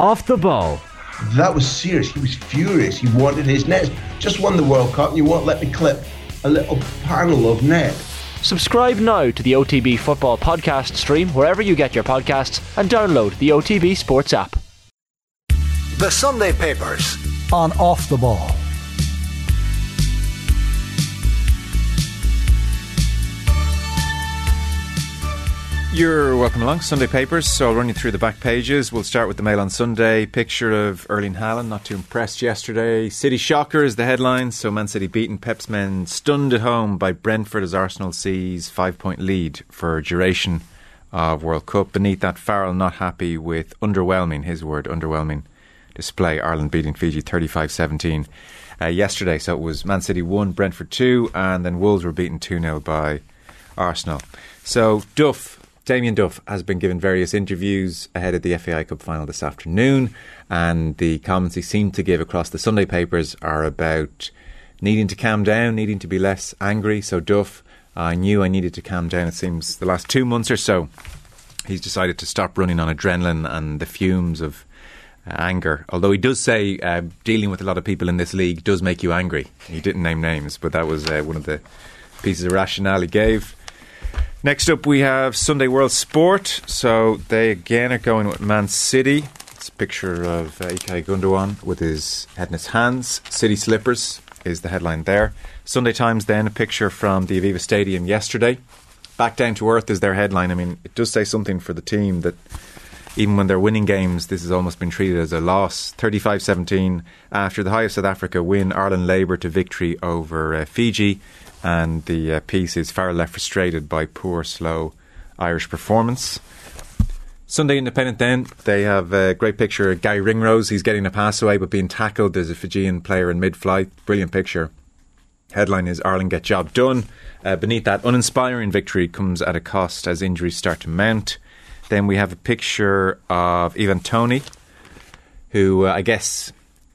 Off the ball. That was serious. He was furious. He wanted his net. Just won the World Cup and you won't let me clip a little panel of net. Subscribe now to the OTB Football Podcast stream wherever you get your podcasts and download the OTB Sports app. The Sunday Papers on Off the Ball. You're welcome along, Sunday Papers. So I'll run you through the back pages. We'll start with the Mail on Sunday. Picture of Erling Haaland, not too impressed yesterday. City shocker is the headline. So Man City beaten Pep's men, stunned at home by Brentford as Arsenal seize five point lead for duration of World Cup. Beneath that, Farrell not happy with underwhelming, his word, underwhelming display. Ireland beating Fiji 35 17 uh, yesterday. So it was Man City 1, Brentford 2, and then Wolves were beaten 2 0 by Arsenal. So Duff Damien Duff has been given various interviews ahead of the FAI Cup final this afternoon, and the comments he seemed to give across the Sunday papers are about needing to calm down, needing to be less angry. So, Duff, I knew I needed to calm down. It seems the last two months or so, he's decided to stop running on adrenaline and the fumes of uh, anger. Although he does say uh, dealing with a lot of people in this league does make you angry. He didn't name names, but that was uh, one of the pieces of rationale he gave. Next up, we have Sunday World Sport. So they again are going with Man City. It's a picture of uh, Ilkay Gundogan with his head in his hands. City slippers is the headline there. Sunday Times then a picture from the Aviva Stadium yesterday. Back down to earth is their headline. I mean, it does say something for the team that even when they're winning games, this has almost been treated as a loss. 35 17 after the High of South Africa win, Ireland labour to victory over uh, Fiji and the uh, piece is far left frustrated by poor, slow Irish performance. Sunday Independent then, they have a great picture of Garry Ringrose. He's getting a pass away but being tackled. There's a Fijian player in mid flight. Brilliant picture. Headline is Ireland get job done. Uh, beneath that, uninspiring victory comes at a cost as injuries start to mount. Then we have a picture of Ivan Toney, who uh, I guess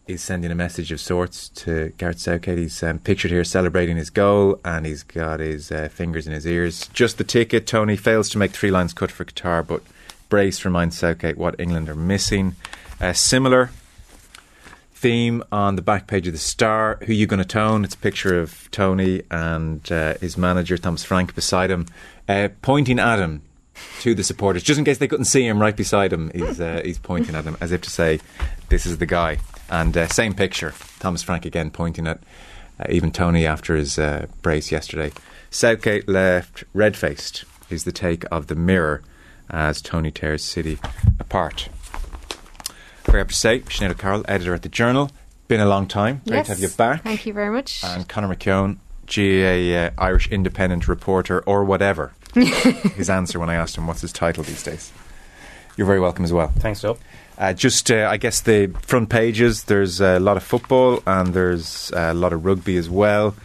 is sending a message of sorts to Gareth Southgate. He's um, pictured here celebrating his goal and he's got his uh, fingers in his ears. Just the ticket. Toney fails to make Three Lions cut for Qatar, but Brace reminds Southgate what England are missing. A similar theme on the back page of the Star. Who you going to tone? It's a picture of Toney and uh, his manager Thomas Frank beside him, uh, pointing at him to the supporters, just in case they couldn't see him right beside him. He's uh, he's pointing at him as if to say, "This is the guy." And uh, same picture, Thomas Frank again pointing at uh, Ivan Toney after his uh, brace yesterday. Southgate left red faced, is the take of the mirror as Toney tears City apart. Very happy to say, Sinead O'Carroll, editor at the Journal. Been a long time. Great yes, to have you back. Thank you very much. And Conor McKeown, GAA uh, Irish Independent reporter or whatever. his answer when I asked him what's his title these days. You're very welcome as well. Thanks, Phil. Uh, just, uh, I guess, the front pages, there's a lot of football and there's a lot of rugby as well.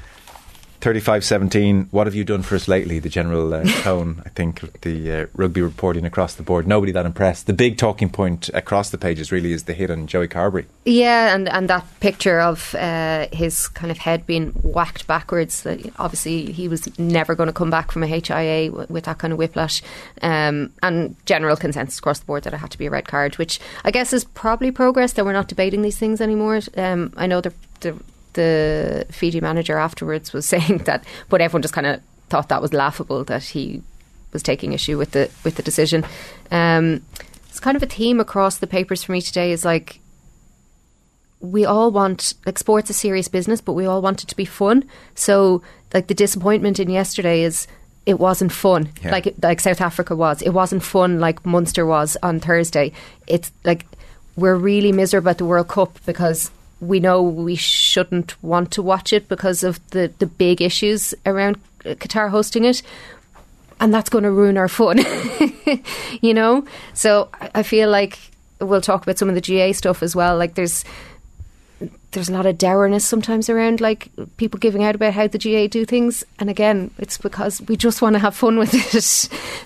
35 17, what have you done for us lately? The general uh, tone, I think, the uh, rugby reporting across the board. Nobody that impressed. The big talking point across the pages really is the hit on Joey Carbery. Yeah, and, and that picture of uh, his kind of head being whacked backwards. That obviously, he was never going to come back from a HIA w- with that kind of whiplash. Um, and general consensus across the board that it had to be a red card, which I guess is probably progress that we're not debating these things anymore. Um, I know the, the the Fiji manager afterwards was saying that, but everyone just kind of thought that was laughable that he was taking issue with the with the decision. Um, it's kind of a theme across the papers for me today. Is like we all want like sports a serious business, but we all want it to be fun. So like the disappointment in yesterday is it wasn't fun yeah. like like South Africa was. It wasn't fun like Munster was on Thursday. It's like we're really miserable at the World Cup because we know we shouldn't want to watch it because of the, the big issues around Qatar hosting it. And that's going to ruin our fun, you know? So I feel like we'll talk about some of the GAA stuff as well. Like there's there's a lot of dourness sometimes around like people giving out about how the GAA do things and again it's because we just want to have fun with it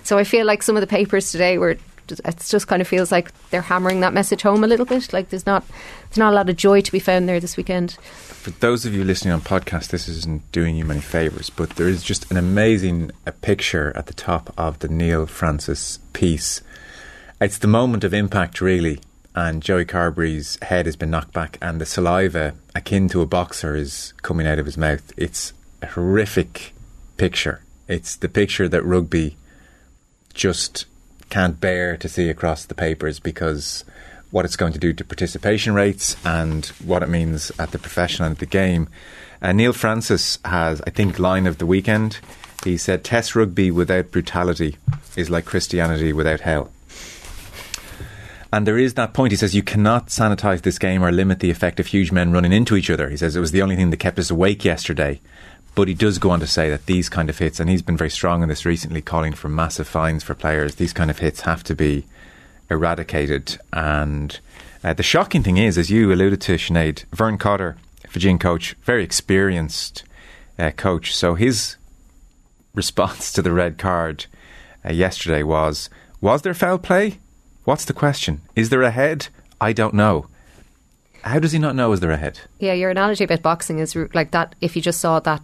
so I feel like some of the papers today were it just kind of feels like they're hammering that message home a little bit. Like there's not there's not a lot of joy to be found there this weekend. For those of you listening on podcast, this isn't doing you many favors, but there is just an amazing picture at the top of the Neil Francis piece. It's the moment of impact, really, and Joey Carbery's head has been knocked back, and the saliva, akin to a boxer, is coming out of his mouth. It's a horrific picture. It's the picture that rugby just can't bear to see across the papers because what it's going to do to participation rates and what it means at the professional end of the game. Uh, Neil Francis has, I think, line of the weekend. He said, Test rugby without brutality is like Christianity without hell. And there is that point. He says you cannot sanitize this game or limit the effect of huge men running into each other. He says it was the only thing that kept us awake yesterday. But he does go on to say that these kind of hits, and he's been very strong in this recently, calling for massive fines for players. These kind of hits have to be eradicated. And uh, the shocking thing is, as you alluded to, Sinead, Vern Cotter, Fijian coach, very experienced uh, coach. So his response to the red card uh, yesterday was Was there foul play? What's the question? Is there a head? I don't know. How does he not know is there a head? Yeah, your analogy about boxing is like that. If you just saw that,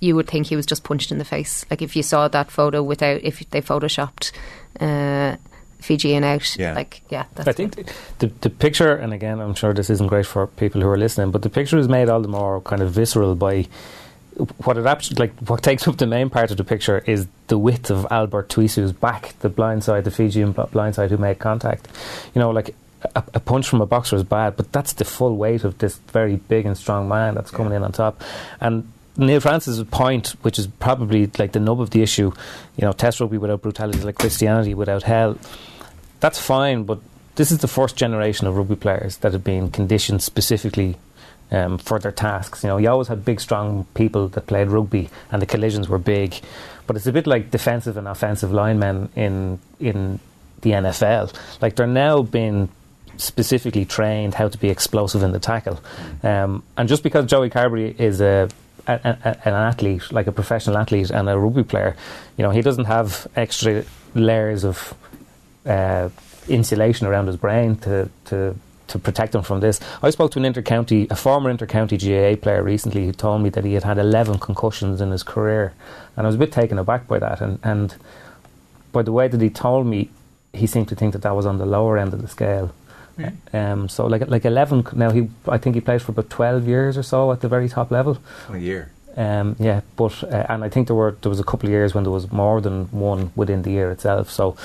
you would think he was just punched in the face. Like if you saw that photo without, if they photoshopped uh, Fijian out, Yeah. like yeah, that's I think the, the picture, and again, I'm sure this isn't great for people who are listening, but the picture is made all the more kind of visceral by what it actually like. What takes up the main part of the picture is the width of Albert Tuisue's back, the blind side, the Fijian blind side who made contact. You know, like a, a punch from a boxer is bad, but that's the full weight of this very big and strong man that's coming in on top, and. Neil Francis' point, which is probably like the nub of the issue, you know, test rugby without brutality is like Christianity without hell that's fine, but this is the first generation of rugby players that have been conditioned specifically um, for their tasks. You know, you always had big, strong people that played rugby, and the collisions were big. But it's a bit like defensive and offensive linemen in in the NFL. Like they're now being specifically trained how to be explosive in the tackle. Um, and just because Joey Carbery is a an athlete, like a professional athlete and a rugby player, you know, he doesn't have extra layers of uh, insulation around his brain to, to to protect him from this. I spoke to an intercounty, a former intercounty GAA player recently who told me that he had had 11 concussions in his career, and I was a bit taken aback by that. And, and by the way that he told me, he seemed to think that that was on the lower end of the scale. Um, so like like 11 now he I think he played for about 12 years or so at the very top level. A year. Um, yeah, but uh, and I think there were there was a couple of years when there was more than one within the year itself. So,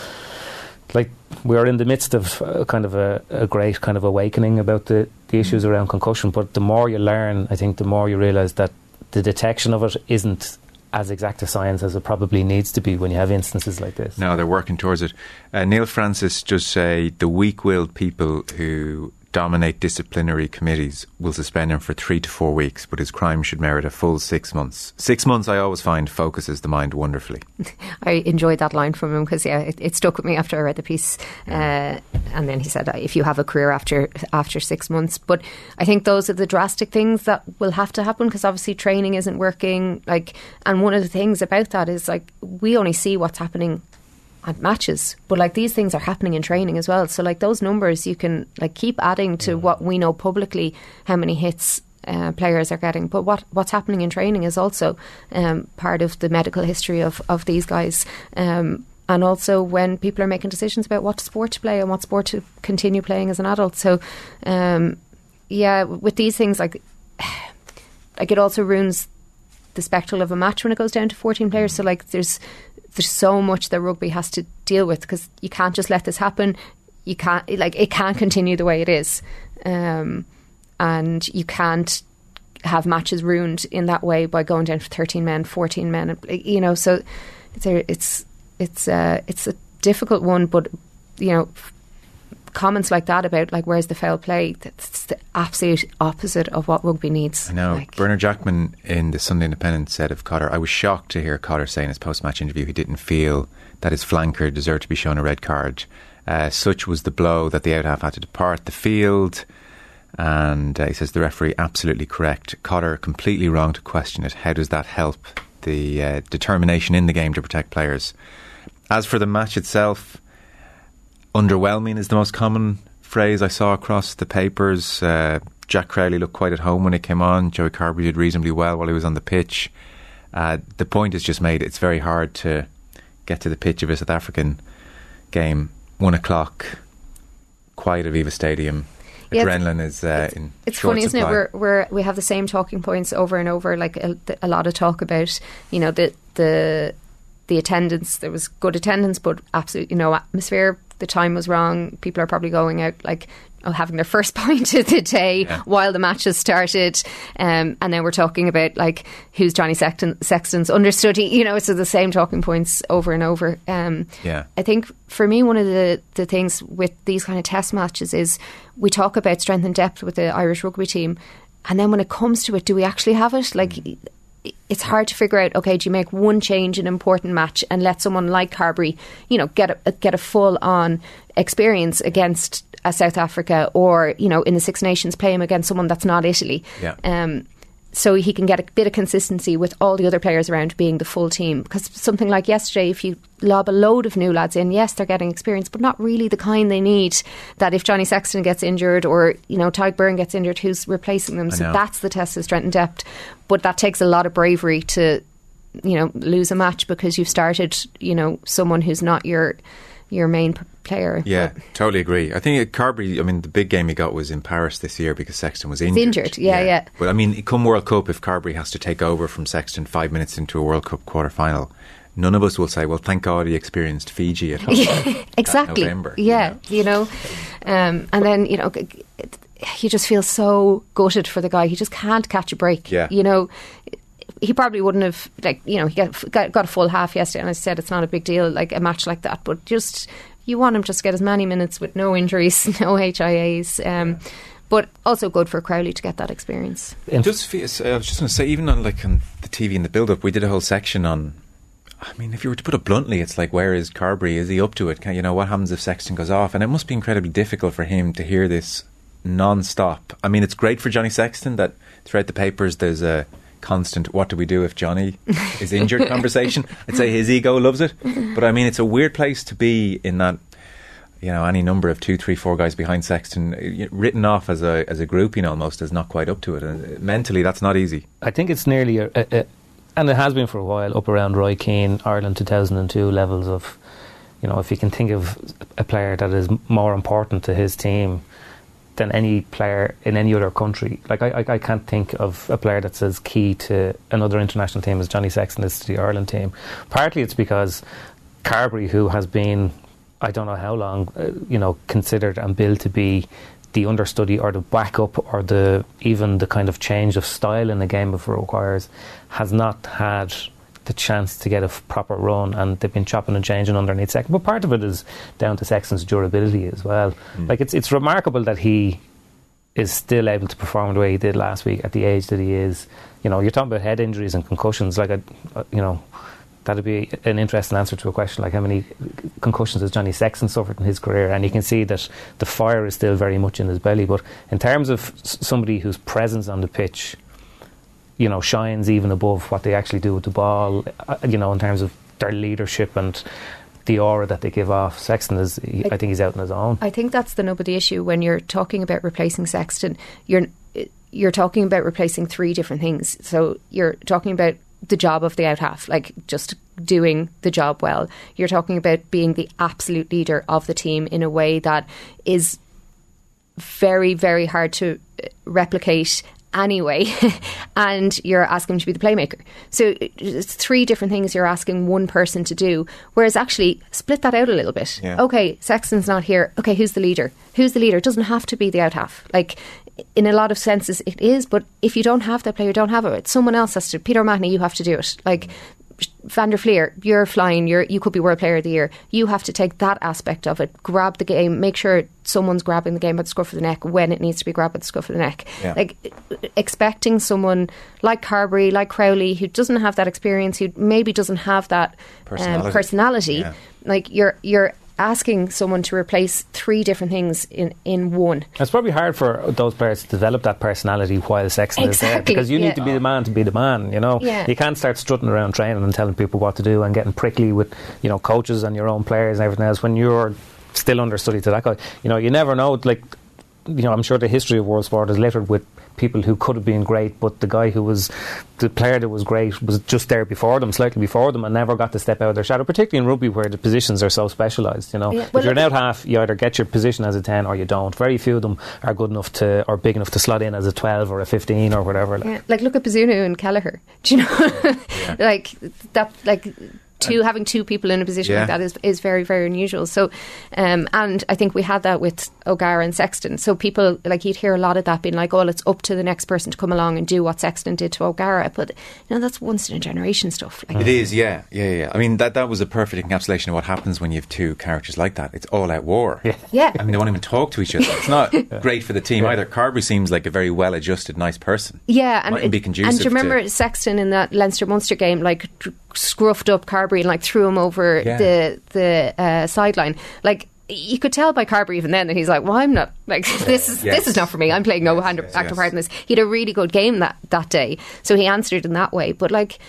like we are in the midst of uh, kind of a, a great kind of awakening about the, the issues around concussion. But the more you learn, I think the more you realise that the detection of it isn't as exact a science as it probably needs to be when you have instances like this. No, they're working towards it. Uh, Neil Francis just say the weak-willed people who dominate disciplinary committees will suspend him for three to four weeks, but his crime should merit a full six months. Six months, I always find, focuses the mind wonderfully. I enjoyed that line from him because yeah, it, it stuck with me after I read the piece. Uh, and then he said, "If you have a career after after six months," but I think those are the drastic things that will have to happen because obviously training isn't working. Like, and one of the things about that is like we only see what's happening at matches, but like these things are happening in training as well. So like those numbers, you can like keep adding to what we know publicly how many hits uh, players are getting. But what what's happening in training is also um, part of the medical history of of these guys. Um, and also when people are making decisions about what sport to play and what sport to continue playing as an adult. So, um, yeah, with these things, like, like it also ruins the spectacle of a match when it goes down to 14 players. So, like, there's there's so much that rugby has to deal with because you can't just let this happen. You can't like it can't continue the way it is, um, and you can't have matches ruined in that way by going down to 13 men, 14 men. You know, so it's a, it's it's it's a difficult one, but you know. Comments like that about like where's the foul play? That's the absolute opposite of what rugby needs. I know. Like, Bernard Jackman in the Sunday Independent said of Cotter, I was shocked to hear Cotter say in his post match interview he didn't feel that his flanker deserved to be shown a red card. Uh, such was the blow that the out half had to depart the field. And uh, he says the referee absolutely correct. Cotter completely wrong to question it. How does that help the uh, determination in the game to protect players? As for the match itself, underwhelming is the most common phrase I saw across the papers. Uh, Jack Crowley looked quite at home when he came on. Joey Carbery did reasonably well while he was on the pitch. Uh, the point is just made. It's very hard to get to the pitch of a South African game. One o'clock, quiet Aviva Stadium. Yeah, it's- Adrenaline is uh, in It's funny, isn't it? We're, we're we have the same talking points over and over. Like a, a lot of talk about, you know, the the the attendance. There was good attendance, but absolutely no atmosphere. The time was wrong. People are probably going out like oh, having their first pint of the day Yeah. while the match has started. Um, and then we're talking about like who's Johnny Sexton, Sexton's understudy. You know, so the same talking points over and over. Um, Yeah. I think for me, one of the, the things with these kind of test matches is we talk about strength and depth with the Irish rugby team. And then when it comes to it, do we actually have it? Like, Mm. It's hard to figure out. Okay, do you make one change in an important match and let someone like Carbery, you know, get a, get a full on experience against a South Africa, or you know, in the Six Nations, play him against someone that's not Italy. Yeah. Um, so he can get a bit of consistency with all the other players around being the full team. Because something like yesterday, if you lob a load of new lads in, yes, they're getting experience, but not really the kind they need. That if Johnny Sexton gets injured or you know Tadhg Beirne gets injured, who's replacing them? So that's the test of strength and depth. But that takes a lot of bravery to you know lose a match because you've started you know someone who's not your your main p- player. Yeah, But- totally agree. I think Carbery, I mean, the big game he got was in Paris this year because Sexton was injured. injured, yeah, yeah. But I mean, come World Cup, if Carbery has to take over from Sexton five minutes into a World Cup quarter final, none of us will say, well, thank God he experienced Fiji at home. that exactly. November, you yeah, know. you know, um, and then you know, g- you just feel so gutted for the guy. He just can't catch a break. Yeah. you know. He probably wouldn't have like you know he got, got got a full half yesterday, and I said it's not a big deal like a match like that, but just you want him just to get as many minutes with no injuries, no HIAs, um, but also good for Crowley to get that experience. It does feel, I was just going to say, even on like on the TV in the build-up, we did a whole section on. I mean, if you were to put it bluntly, it's like, where is Carbery? Is he up to it? Can, you know, what happens if Sexton goes off? And it must be incredibly difficult for him to hear this non-stop. I mean, it's great for Johnny Sexton that throughout the papers there's a constant "What do we do if Johnny is injured?" conversation. I'd say his ego loves it, but I mean, it's a weird place to be in that you know, any number of two, three, four guys behind Sexton, uh, written off as a as a grouping almost as not quite up to it. And uh, mentally, that's not easy. I think it's nearly, a, a, a, and it has been for a while, up around Roy Keane, Ireland 2002 levels of, you know, if you can think of a player that is more important to his team than any player in any other country. Like, I, I, I can't think of a player that's as key to another international team as Johnny Sexton is to the Ireland team. Partly it's because Carbery, who has been, I don't know how long, uh, you know, considered and billed to be the understudy or the backup or the even the kind of change of style in the game if it requires, has not had the chance to get a proper run, and they've been chopping and changing underneath Sexton. But part of it is down to Sexton's durability as well. Like it's it's remarkable that he is still able to perform the way he did last week at the age that he is. You know, you're talking about head injuries and concussions. Like, a, uh, you know, that'd be an interesting answer to a question like how many concussions has Johnny Sexton suffered in his career? And you can see that the fire is still very much in his belly. But in terms of s- somebody whose presence on the pitch, you know, shines even above what they actually do with the ball. uh, You know, in terms of their leadership and the aura that they give off. Sexton is, he, I think, he's out on his own. I think that's the nobody issue when you're talking about replacing Sexton. You're you're talking about replacing three different things. So you're talking about the job of the out half, like just doing the job well. You're talking about being the absolute leader of the team in a way that is very, very hard to uh, replicate anyway. and you're asking to be the playmaker. So it's three different things you're asking one person to do. Whereas actually, split that out a little bit. Yeah. Okay, Sexton's not here. Okay, who's the leader? Who's the leader? It doesn't have to be the out half. Like, in a lot of senses, it is. But if you don't have that player, don't have it. Someone else has to. Peter O'Mahony, you have to do it. Like. Van der Flier, you're flying. You're you could be world player of the year. You have to take that aspect of it, grab the game, make sure someone's grabbing the game at the scruff of the neck when it needs to be grabbed at the scruff of the neck. Yeah. Like expecting someone like Carbery, like Crowley, who doesn't have that experience, who maybe doesn't have that Personality. Um, personality. Yeah. Like you're you're asking someone to replace three different things in in one. It's probably hard for those players to develop that personality while Sexton is there Exactly, because you yeah. need to be the man to be the man. You know, Yeah. you can't start strutting around training and telling people what to do and getting prickly with you know coaches and your own players and everything else when you're still understudy to that guy. You know, you never know. Like, you know, I'm sure the history of world sport is littered with people who could have been great, but the guy who was the player that was great was just there before them, slightly before them, and never got to step out of their shadow. Particularly in rugby, where the positions are so specialised. You know, Yeah, if you're an out half, you either get your position as a ten or you don't. Very few of them are good enough to or big enough to slot in as a twelve or a fifteen or whatever. Yeah, like look at Bazunu and Kelleher. Do you know, like that, like. Two having two people in a position Yeah. like that is is very very unusual. So, um, and I think we had that with O'Gara and Sexton. So people like you'd hear a lot of that being like, "Oh, it's up to the next person to come along and do what Sexton did to O'Gara." But you know that's once in a generation stuff. Like, It is, yeah, yeah, yeah. I mean, that that was a perfect encapsulation of what happens when you have two characters like that. It's all out war. Yeah. Yeah. I mean, they won't even talk to each other. It's not great for the team either. Carbery seems like a very well-adjusted, nice person. Yeah, and Mightn't be conducive and do you remember to- Sexton in that Leinster Munster game, like dr- scruffed up Carbery and like threw him over Yeah. the the uh, sideline, like. You could tell by Carbery even then that he's like, "Well, I'm not like this is Yes. this is not for me. I'm playing no hand, yes, active yes. part in this." He had a really good game that that day, so he answered in that way. But like,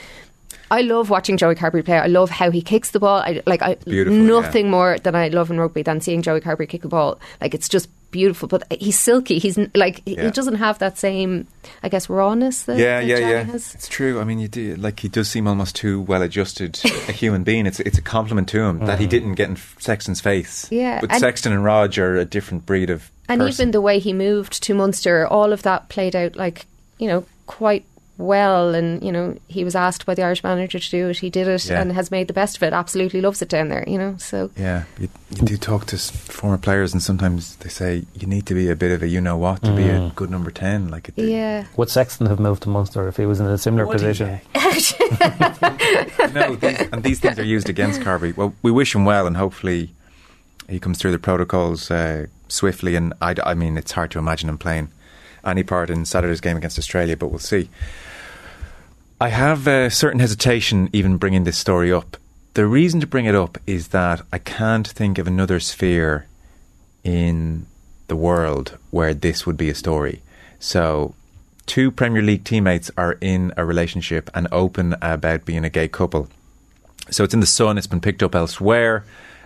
I love watching Joey Carbery play. I love how he kicks the ball. I like I nothing more than I love in rugby than seeing Joey Carbery kick the ball. Like it's just beautiful. But he's silky. He's like he- Yeah. he doesn't have that same, I guess, rawness that Yeah, that yeah, Johnny yeah. has. It's true. I mean, you do like he does seem almost too well-adjusted a human being. It's it's a compliment to him that he mm. didn't get in Sexton's face. Yeah, but and- Sexton and Rog are a different breed of. And person. even the way he moved to Munster, all of that played out like you know quite well. And you know he was asked by the Irish manager to do it. He did it Yeah. and has made the best of it. Absolutely loves it down there. You know, so Yeah, you, you do talk to s- former players, and sometimes they say you need to be a bit of a you know what to be a good number ten. Like, it, yeah. Would Sexton have moved to Munster if he was in a similar Would position? no, these, and these things are used against Carbery. Well, we wish him well, and hopefully he comes through the protocols uh, swiftly. And I, d- I mean, it's hard to imagine him playing any part in Saturday's game against Australia, but we'll see. I have a certain hesitation even bringing this story up. The reason to bring it up is that I can't think of another sphere in the world where this would be a story. So, two Premier League teammates are in a relationship and open about being a gay couple. So it's in the Sun, it's been picked up elsewhere.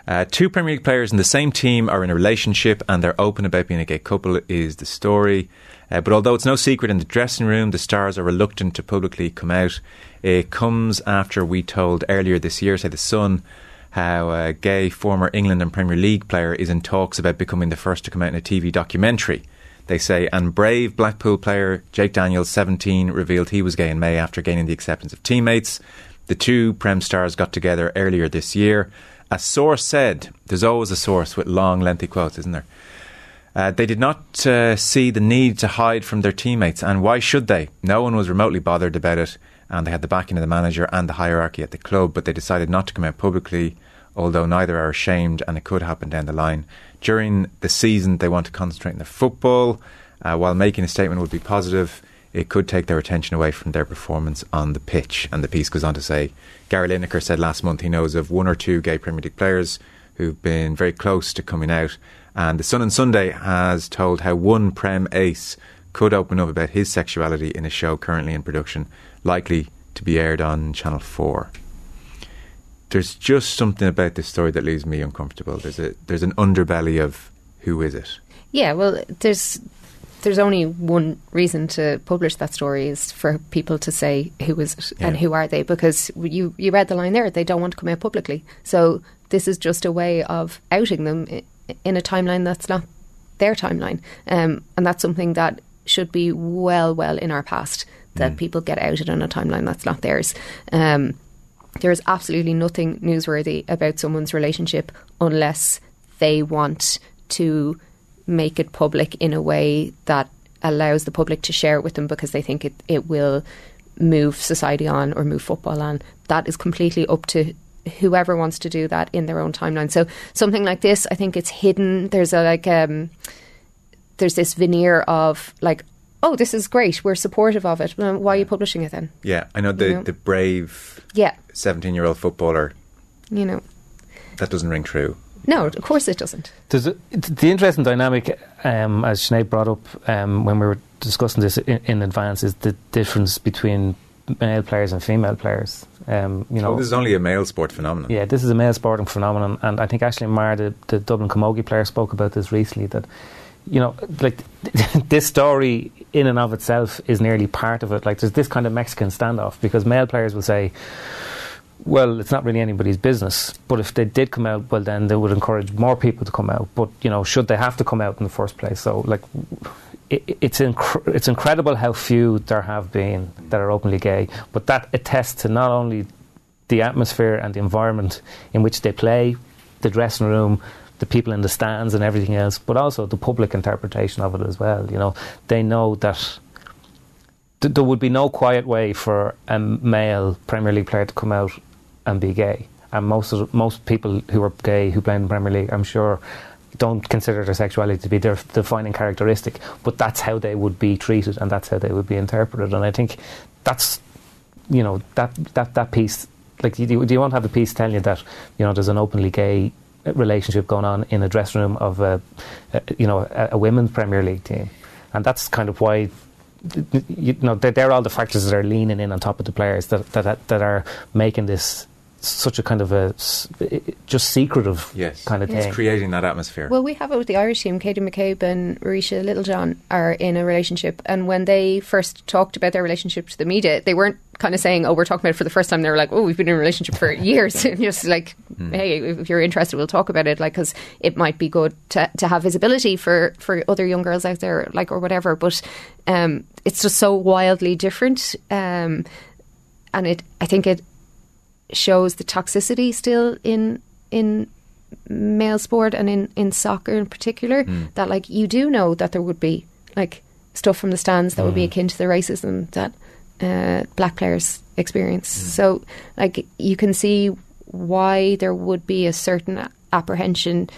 Uh, two Premier League players in the same team are in a relationship and they're open about being a gay couple, is the story. Uh, but although it's no secret in the dressing room, the stars are reluctant to publicly come out. It comes after we told earlier this year, say the Sun, how a gay former England and Premier League player is in talks about becoming the first to come out in a TV documentary. They say, and brave Blackpool player Jake Daniels, 17, revealed he was gay in May after gaining the acceptance of teammates. The two Prem stars got together earlier this year. A source said, there's always a source with long, lengthy quotes, isn't there? Uh, they did not uh, see the need to hide from their teammates, and why should they? No one was remotely bothered about it, and they had the backing of the manager and the hierarchy at the club, but they decided not to come out publicly, although neither are ashamed, and it could happen down the line. During the season, they want to concentrate on the football. Uh, while making a statement would be positive, it could take their attention away from their performance on the pitch. And the piece goes on to say Gary Lineker said last month he knows of one or two gay Premier League players who've been very close to coming out. And the Sun and Sunday has told how one Prem ace could open up about his sexuality in a show currently in production, likely to be aired on Channel 4. There's just something about this story that leaves me uncomfortable. There's a there's an underbelly of who is it? Yeah, well, there's there's only one reason to publish that story is for people to say who is it and who are they? Because you you read the line there they don't want to come out publicly. So this is just a way of outing them in a timeline that's not their timeline. Um, and that's something that should be well well in our past that people get outed on a timeline that's not theirs. Um, there is absolutely nothing newsworthy about someone's relationship unless they want to make it public in a way that allows the public to share it with them because they think it, it will move society on or move football on. That is completely up to whoever wants to do that in their own timeline. So something like this, I think it's hidden. There's a like um there's this veneer of like, oh, this is great. We're supportive of it. Well, why are you publishing it then? Yeah, I know the You know. the brave Yeah, 17 year old footballer. you know. That doesn't ring true. No, of course it doesn't. There's a, the interesting dynamic, um, as Sinead brought up um, when we were discussing this in, in advance, is the difference between male players and female players. Um, you know, Oh, this is only a male sport phenomenon. yeah, this is a male sporting phenomenon, and I think Aisling Maher, the, the Dublin Camogie player, spoke about this recently. That you know, like this story in and of itself is nearly part of it. Like there's this kind of Mexican standoff because male players will say, well, it's not really anybody's business. But if they did come out, well, then they would encourage more people to come out. But you know, should they have to come out in the first place? So, like, it, it's inc- it's incredible how few there have been that are openly gay. But that attests to not only the atmosphere and the environment in which they play, the dressing room, the people in the stands, and everything else, but also the public interpretation of it as well. You know, they know that there would be no quiet way for a male Premier League player to come out and be gay. And most of most people who are gay who play in the Premier League, I'm sure, don't consider their sexuality to be their defining characteristic. But that's how they would be treated, and that's how they would be interpreted. And I think that's you know that that that piece. Like, you, you want to have the piece telling you that you know there's an openly gay relationship going on in a dressing room of a, a you know a, a women's Premier League team, and that's kind of why you know they're, all the factors that are leaning in on top of the players that that that are making this such a kind of a just secretive yes. kind of yes. thing. It's creating that atmosphere. Well, we have it with the Irish team. Katie McCabe and Ruesha Littlejohn are in a relationship, and when they first talked about their relationship to the media, they weren't kind of saying, "Oh, we're talking about it for the first time." They were like, "Oh, we've been in a relationship for years." And just like, mm. "Hey, if you're interested, we'll talk about it." Like, because it might be good to to have visibility for for other young girls out there, like or whatever. But um, it's just so wildly different. Um, and it, I think it shows the toxicity still in in male sport and in, in soccer in particular mm. that like you do know that there would be like stuff from the stands that mm. would be hmm. akin to the racism that uh, black players experience. Mm. So like you can see why there would be a certain apprehension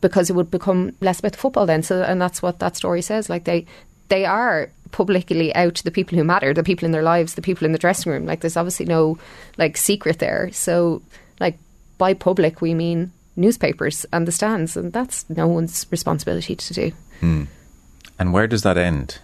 because it would become less about the football then. So and that's what that story says. Like they they are publicly out to the people who matter, the people in their lives, the people in the dressing room. Like there's obviously no like secret there. So like by public we mean newspapers and the stands, and that's no one's responsibility to do. Hmm. And where does that end?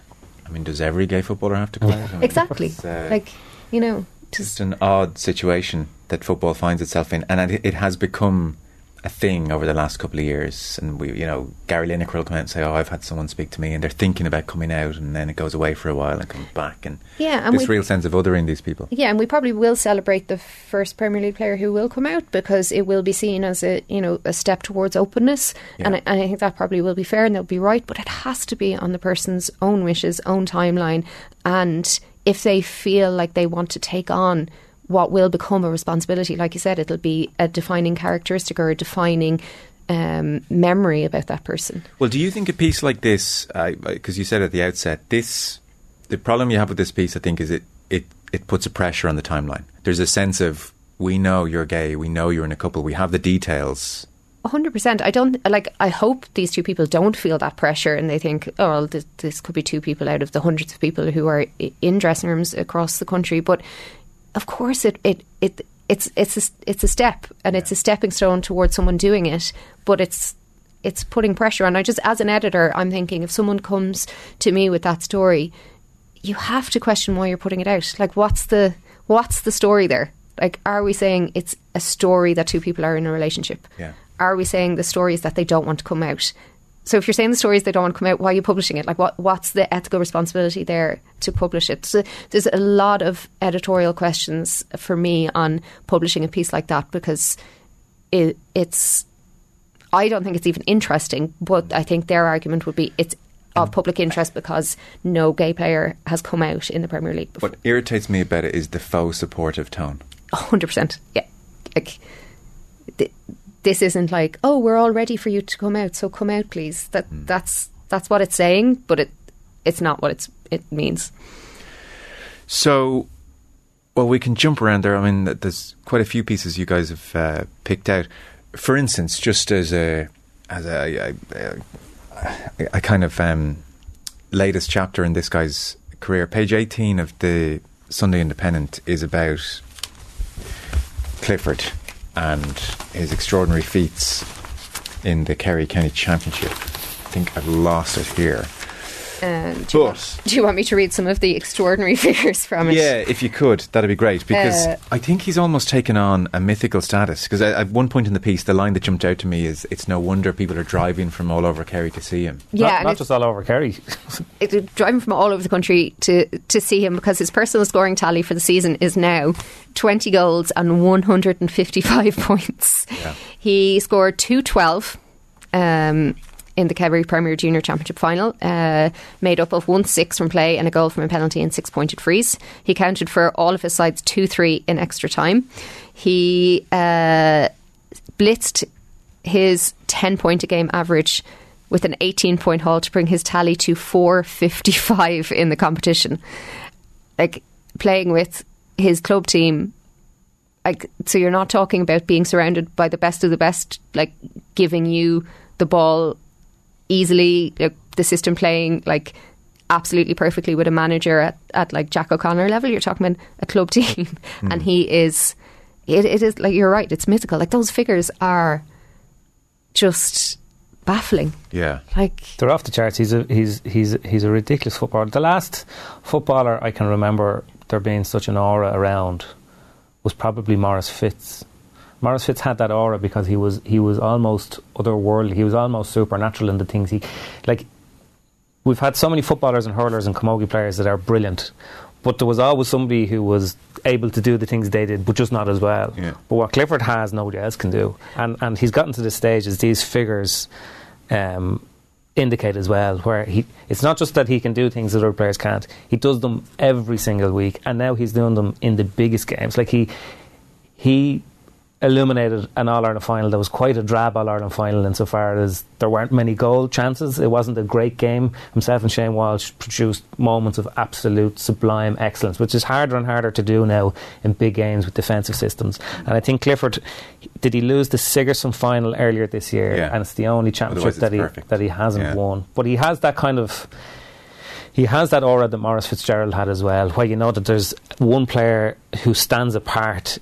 I mean, does every gay footballer have to come out? exactly. Uh, like you know, just an odd situation that football finds itself in, and it has become a thing over the last couple of years. And we, you know, Gary Lineker will come out and say, "Oh, I've had someone speak to me," and they're thinking about coming out, and then it goes away for a while and comes back, and yeah, and this real sense of othering these people. Yeah, and we probably will celebrate the first Premier League player who will come out because it will be seen as a you know a step towards openness, yeah. and, I, and I think that probably will be fair and they'll be right, but it has to be on the person's own wishes, own timeline, and if they feel like they want to take on what will become a responsibility. Like you said, it'll be a defining characteristic or a defining um, memory about that person. Well, do you think a piece like this, because uh, you said at the outset, this the problem you have with this piece, I think, is it it it puts a pressure on the timeline. There's a sense of we know you're gay, we know you're in a couple, we have the details. hundred percent. I don't like. I hope these two people don't feel that pressure, and they think, "Oh, well, this, this could be two people out of the hundreds of people who are in dressing rooms across the country." But of course it it it it's it's a, it's a step and yeah. it's a stepping stone towards someone doing it but it's it's putting pressure on. I just as an editor I'm thinking if someone comes to me with that story you have to question why you're putting it out. Like what's the what's the story there? Like are we saying it's a story that two people are in a relationship? Yeah. Are we saying the story is that they don't want to come out so if you're saying the stories they don't want to come out, why are you publishing it? Like what what's the ethical responsibility there to publish it? So there's a lot of editorial questions for me on publishing a piece like that because it, it's I don't think it's even interesting, but I think their argument would be it's of public interest because no gay player has come out in the Premier League. Before. What irritates me about it is the faux supportive tone. hundred percent, yeah. Like, the, this isn't like, oh, we're all ready for you to come out, so come out, please. That mm. that's that's what it's saying, but it it's not what it's it means. So, well, we can jump around there. I mean, there's quite a few pieces you guys have uh, picked out. For instance, just as a as a, a, a, a kind of um, latest chapter in this guy's career, page 18 of the Sunday Independent is about Clifford and his extraordinary feats in the Kerry County Championship. I think I've lost it here. Uh, do, you want, But- do you want me to read some of the extraordinary figures from it? Yeah, if you could, that'd be great because Uh, I think he's almost taken on a mythical status. Because at one point in the piece, the line that jumped out to me is, "It's no wonder people are driving from all over Kerry to see him." Yeah, not, not just all over Kerry. it, driving from all over the country to to see him because his personal scoring tally for the season is now 20 goals and 155 points. He scored 212 um, in the Kerry Premier Junior Championship final, uh, made up of one six from play and a goal from a penalty and six pointed frees. He counted for all of his sides 2 3 in extra time. He uh, blitzed his 10 point a game average with an 18 point haul to bring his tally to 455 in the competition. Like playing with his club team like so you're not talking about being surrounded by the best of the best like giving you the ball easily like the system playing like absolutely perfectly with a manager at, at like Jack O'Connor level you're talking about a club team hmm. and he is it, it is like you're right it's mythical like those figures are just baffling Yeah, like They're off the charts. He's a he's he's he's a ridiculous footballer. The last footballer I can remember there being such an aura around was probably Maurice Fitz. Maurice Fitz had that aura because he was he was almost otherworldly. He was almost supernatural in the things he like. We've had so many footballers and hurlers and camogie players that are brilliant, but there was always somebody who was able to do the things they did, but just not as well. Yeah. But what Clifford has, nobody else can do, and and he's gotten to the stage as these figures um, indicate as well, where he it's not just that he can do things that other players can't. He does them every single week, and now he's doing them in the biggest games. Like he he illuminated an All Ireland final that was quite a drab All Ireland final insofar as there weren't many goal chances. It wasn't a great game. Himself and Shane Walsh produced moments of absolute sublime excellence, which is harder and harder to do now in big games with defensive systems. And I think Clifford did he lose the Sigerson final earlier this year, Yeah. and it's the only championship that he perfect. that he hasn't Yeah. won. But he has that kind of he has that aura that Maurice Fitzgerald had as well, where you know that there's one player who stands apart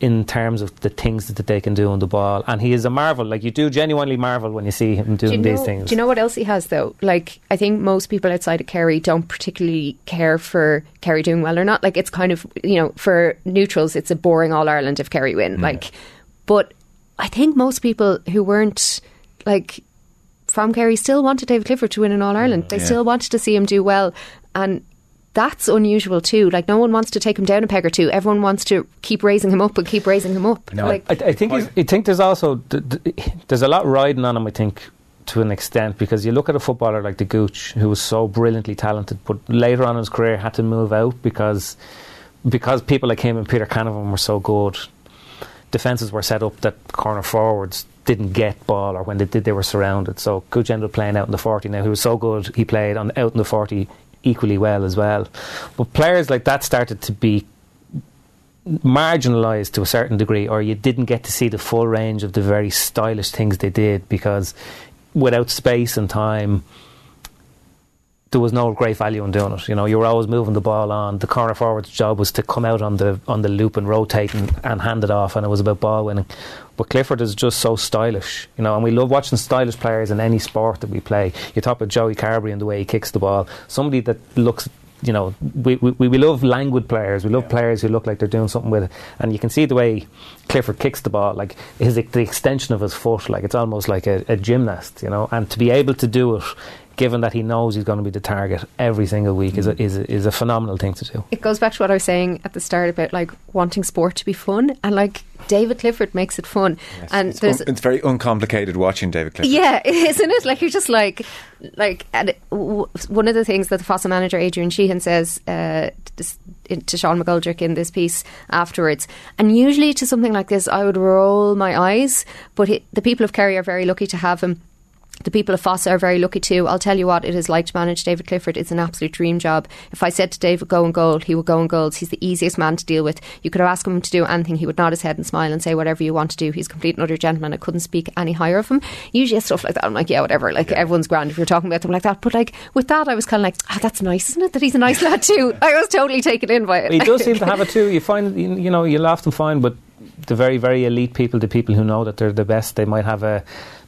in terms of the things that they can do on the ball, and he is a marvel. Like you do genuinely marvel when you see him doing do you these things. Do you know what else he has though? Like I think most people outside of Kerry don't particularly care for Kerry doing well or not. Like it's kind of you know for neutrals, it's a boring All Ireland if Kerry win. Mm-hmm. Like, but I think most people who weren't like from Kerry still wanted David Clifford to win an All Ireland. Mm-hmm. They Yeah. still wanted to see him do well, and that's unusual too. Like no one wants to take him down a peg or two. Everyone wants to keep raising him up and keep raising him up. No, like, I, I think I think there's also th- th- there's a lot riding on him. I think to an extent because you look at a footballer like the Gooch who was so brilliantly talented, but later on in his career had to move out because because people like him and Peter Canavan were so good. Defenses were set up that corner forwards didn't get ball, or when they did, they were surrounded. So Gooch ended up playing out in the forty. Now he was so good, he played on out in the forty equally well as well. But players like that started to be marginalised to a certain degree, or you didn't get to see the full range of the very stylish things they did because without space and time, there was no great value in doing it. You know, you were always moving the ball on. The corner forward's job was to come out on the on the loop and rotate and, and hand it off, and it was about ball winning. But Clifford is just so stylish, you know, and we love watching stylish players in any sport that we play. You talk about Joey Carbery and the way he kicks the ball. Somebody that looks you know, we, we, we love languid players. We love players who look like they're doing something with it. And you can see the way Clifford kicks the ball, like his the extension of his foot, like it's almost like a, a gymnast, you know. And to be able to do it, given that he knows he's going to be the target every single week, is a, is a, is a phenomenal thing to do. it goes back to what I was saying at the start about like wanting sport to be fun, and like David Clifford makes it fun. and it's, there's un- it's very uncomplicated watching David Clifford. yeah, isn't it? Like you're just like, like and it- w- one of the things that the Fossa manager Adrian Sheehan says uh, to, to Sean McGoldrick in this piece afterwards, and usually to something like this, I would roll my eyes. But it, the people of Kerry are very lucky to have him. The people of Fossa are very lucky too. I'll tell you what, it is like to manage David Clifford. It's an absolute dream job. If I said to David, go and goal, he would go and goals. He's the easiest man to deal with. You could ask him to do anything. He would nod his head and smile and say whatever you want to do. He's a complete and utter gentleman. I couldn't speak any higher of him. Usually stuff like that, I'm like, yeah, whatever. Like everyone's grand if you're talking about them like that. But like with that, I was kind of like, ah, that's nice, isn't it? That he's a nice lad too. I was totally taken in by it. He does seem to have it too. You find, you know, you laugh often find, but the very very elite people, the people who know that they're the best, they might have a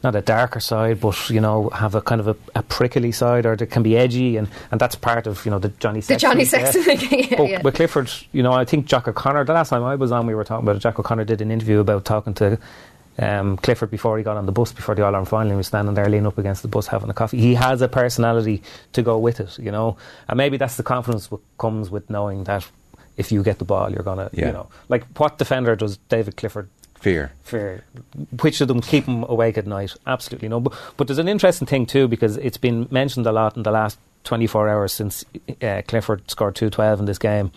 not a darker side, but you know have a kind of a, a prickly side, or that can be edgy, and, and that's part of you know the Johnny the Johnny Sexton. yeah, but yeah. with Clifford, you know, I think Jack O'Connor. The last time I was on, we were talking about it. Jack O'Connor did an interview about talking to um, Clifford before he got on the bus before the All Ireland final. He was standing there leaning up against the bus having a coffee. He has a personality to go with it, you know, and maybe that's the confidence that comes with knowing that if you get the ball, you're gonna, Yeah. you know, like what defender does David Clifford Fear. fear? Which of them keep him awake at night? Absolutely no. But, but there's an interesting thing too because it's been mentioned a lot in the last 24 hours since uh, Clifford scored 212 in this game.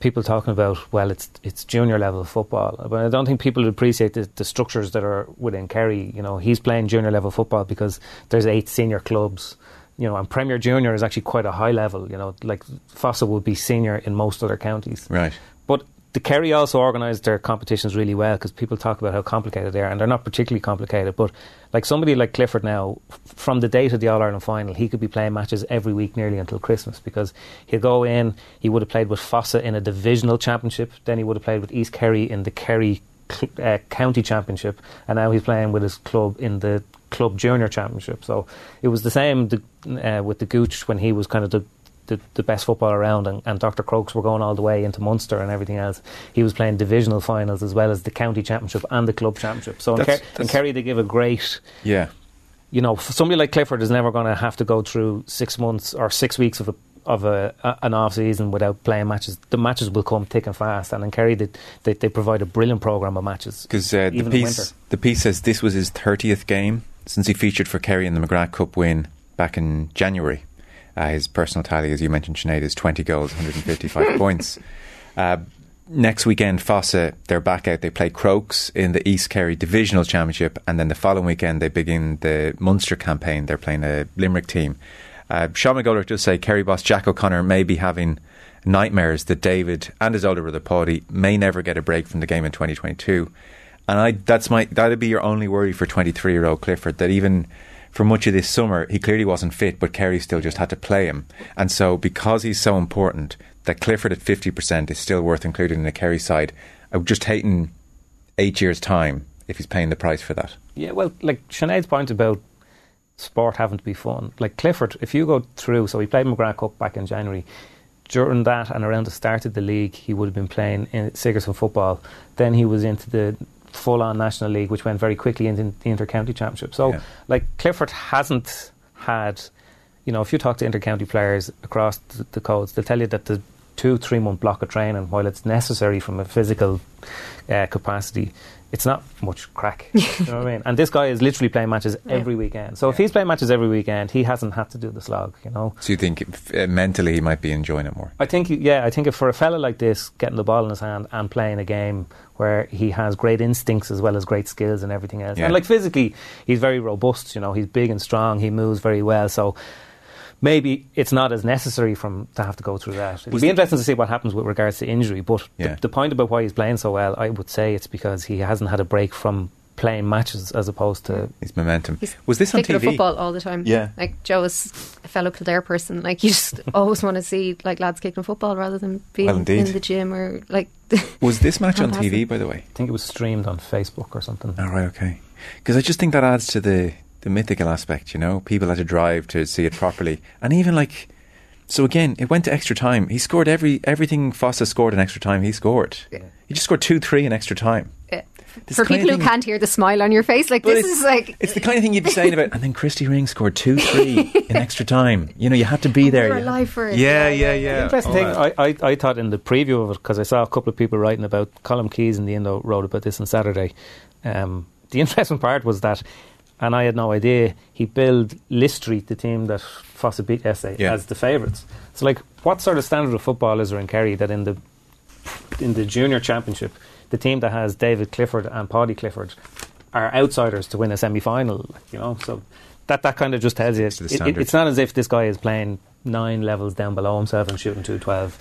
People talking about well, it's it's junior level football, but I don't think people appreciate the, the structures that are within Kerry. You know, he's playing junior level football because there's eight senior clubs. You know, and Premier Junior is actually quite a high level. You know, like Fossa would be senior in most other counties. Right. But the Kerry also organise their competitions really well because people talk about how complicated they are, and they're not particularly complicated. But like somebody like Clifford now, f- from the date of the All Ireland final, he could be playing matches every week nearly until Christmas because he'll go in. He would have played with Fossa in a divisional championship, then he would have played with East Kerry in the Kerry uh, county championship, and now he's playing with his club in the club junior championship. So it was the same the, uh, with the Gooch when he was kind of the the, the best football around, and, and Dr. Crokes were going all the way into Munster and everything else. He was playing divisional finals as well as the county championship and the club championship. So in, That's- Ker- in Kerry, they give a great, Yeah. you know, somebody like Clifford is never going to have to go through six months or six weeks of a of a, a an off season without playing matches. The matches will come thick and fast, and in Kerry, they, they, they provide a brilliant program of matches. Because uh, the piece the piece says this was his thirtieth game since he featured for Kerry in the McGrath Cup win back in January. Uh, his personal tally, as you mentioned, Sinead, is twenty goals, one hundred and fifty-five points. Uh, next weekend, Fossa they're back out. They play Crokes in the East Kerry Divisional Championship, and then the following weekend they begin the Munster campaign. They're playing a Limerick team. Uh, Sean McGoldrick does say Kerry boss Jack O'Connor may be having nightmares that David and his older brother Paddy may never get a break from the game in 2022. And I that's my that'd be your only worry for 23 year old Clifford that even for much of this summer he clearly wasn't fit, but Kerry still just had to play him. And so because he's so important, that Clifford at 50% is still worth including in the Kerry side. I would just hate in eight years' time if he's paying the price for that. Yeah, well, like Sinead's point about sport having to be fun. Like Clifford, if you go through, so he played McGrath Cup back in January. During that and around the start of the league, he would have been playing in Sigerson football. Then he was into the full-on National League, which went very quickly into the Inter-County Championship. So, Yeah. like Clifford hasn't had, you know, if you talk to inter-county players across the, the codes, they'll tell you that the two, three-month block of training, while it's necessary from a physical uh, capacity, it's not much crack. you know what I mean? And this guy is literally playing matches every weekend. So if he's playing matches every weekend, he hasn't had to do the slog. You know. So you think uh, mentally he might be enjoying it more? I think, yeah, I think if for a fella like this, getting the ball in his hand and playing a game where he has great instincts as well as great skills and everything else, Yeah. and like physically, he's very robust. You know, he's big and strong. He moves very well. So maybe it's not as necessary from to have to go through that. It'll be interesting to see what happens with regards to injury. But Yeah. the, the point about why he's playing so well, I would say it's because he hasn't had a break from playing matches as opposed to His momentum. He's Was this on TV? football all the time. Yeah. Like Joe is a fellow Kildare person. Like you just always want to see like lads kicking football rather than being Well, in the gym or like. Was this match on TV, by the way? I think it was streamed on Facebook or something. Oh, right, okay. Because I just think that adds to the, the mythical aspect, you know? People had to drive to see it properly. And even like, so again, it went to extra time. He scored every everything Fossa scored in extra time, he scored. He just scored 2 3 in extra time. uh, This for kind people who can't hear the smile on your face, like this it's- is like It's the kind of thing you'd be saying about, and then Christy Ring scored 2 3 in extra time. You know, you had to be there. we're alive for it. Yeah, Yeah, yeah, yeah, yeah. The interesting Oh, thing, uh, I, I, I thought in the preview of it, because I saw a couple of people writing about, Colm Keys in the Indo wrote about this on Saturday. Um, the interesting part was that, and I had no idea, he billed Listry, the team that Fossa beat yesterday, Yeah. as the favourites. So, like, what sort of standard of football is there in Kerry that in the in the junior championship, the team that has David Clifford and Paddy Clifford are outsiders to win a semi final? You know, so that that kind of just tells you It's it- it- it's not as if this guy is playing nine levels down below himself and shooting 212.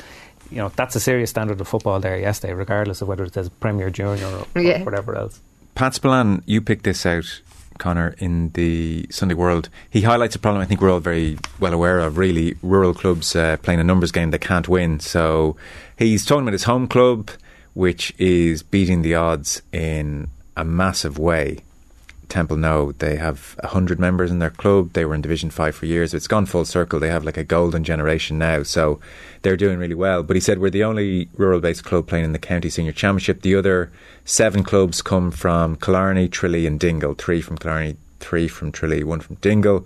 You know, that's a serious standard of football there yesterday, regardless of whether it says Premier Junior or, or whatever else. Pat Spillane, you picked this out, Connor, in the Sunday World. He highlights a problem I think we're all very well aware of, really. Rural clubs uh, playing a numbers game they can't win. So he's talking about his home club, which is beating the odds in a massive way. Templenoe they have 100 members in their club. They were in Division 5 for years. It's gone full circle. They have like a golden generation now. So they're doing really well. But he said we're the only rural based club playing in the county senior championship. The other seven clubs come from Killarney, Tralee, and Dingle. Three from Killarney, three from Tralee, one from Dingle.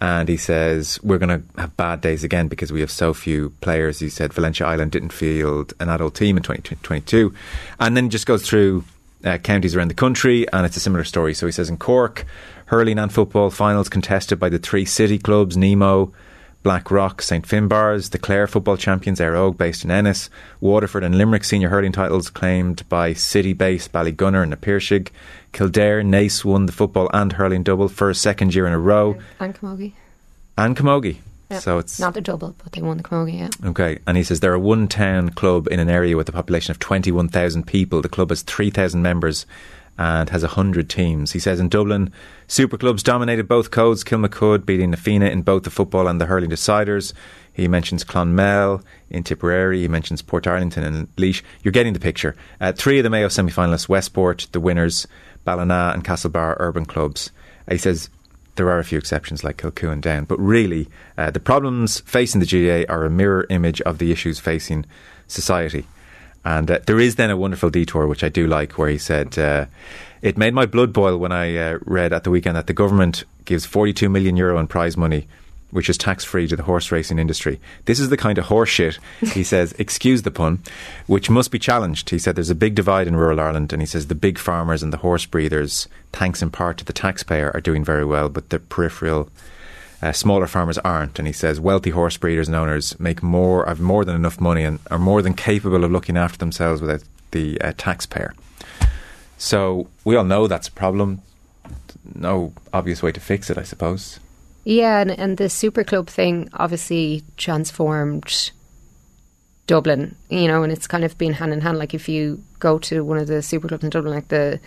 And he says, We're going to have bad days again because we have so few players. He said, Valentia Island didn't field an adult team in 2022. And then he just goes through uh, counties around the country, and it's a similar story. So he says in Cork, hurling and football finals contested by the three city clubs Nemo, Blackrock, St Finbarr's, the Clare football champions Éire Óg based in Ennis, Waterford and Limerick senior hurling titles claimed by city based Ballygunner and Na Piarsaigh, Kildare, Naas won the football and hurling double for a second year in a row. And Camogie. And Camogie. Yeah. So it's not the double, but they won the Camogie, yeah. Okay, and he says they're a one town club in an area with a population of 21,000 people. The club has 3,000 members and has 100 teams. He says in Dublin, super clubs dominated both codes, Kilmacud beating Na Fianna in both the football and the hurling deciders. He mentions Clonmel in Tipperary. He mentions Portarlington and Laois. You're getting the picture. Uh, three of the Mayo semi finalists, Westport, the winners, Ballina and Castlebar urban clubs. Uh, he says there are a few exceptions like Kilcoo and Down, but really uh, the problems facing the GAA are a mirror image of the issues facing society. And uh, there is then a wonderful detour, which I do like, where he said, uh, It made my blood boil when I uh, read at the weekend that the government gives 42 million euro in prize money, which is tax free to the horse racing industry. This is the kind of horse shit, he says, excuse the pun, which must be challenged. He said there's a big divide in rural Ireland, and he says the big farmers and the horse breeders, thanks in part to the taxpayer, are doing very well, but the peripheral uh, smaller farmers aren't, and he says wealthy horse breeders and owners make more, have more than enough money, and are more than capable of looking after themselves without the uh, taxpayer. So we all know that's a problem. No obvious way to fix it, I suppose. Yeah, and, and the super club thing obviously transformed Dublin, you know, and it's kind of been hand in hand. Like if you go to one of the super clubs in Dublin, like the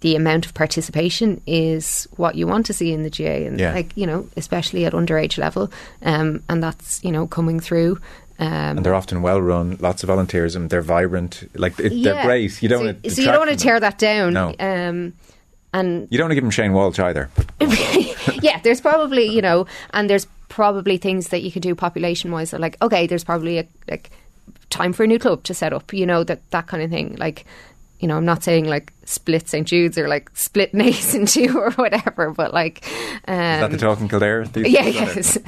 the amount of participation is what you want to see in the GAA, and Yeah. like you know, especially at underage level, um, and that's you know coming through. Um, And they're often well run, lots of volunteerism. They're vibrant, like it, they're great. You don't so, want to so you don't want to tear that down. No. Um, and You don't want to give him Shane Walsh either. yeah, there's probably you know, and there's probably things that you could do population wise. Like, okay, there's probably a like time for a new club to set up. You know that that kind of thing. Like, you know, I'm not saying like split St Jude's or like split Naas in two or whatever, but like, um, Is that the talk in Kildare? Yeah, is that it? yes.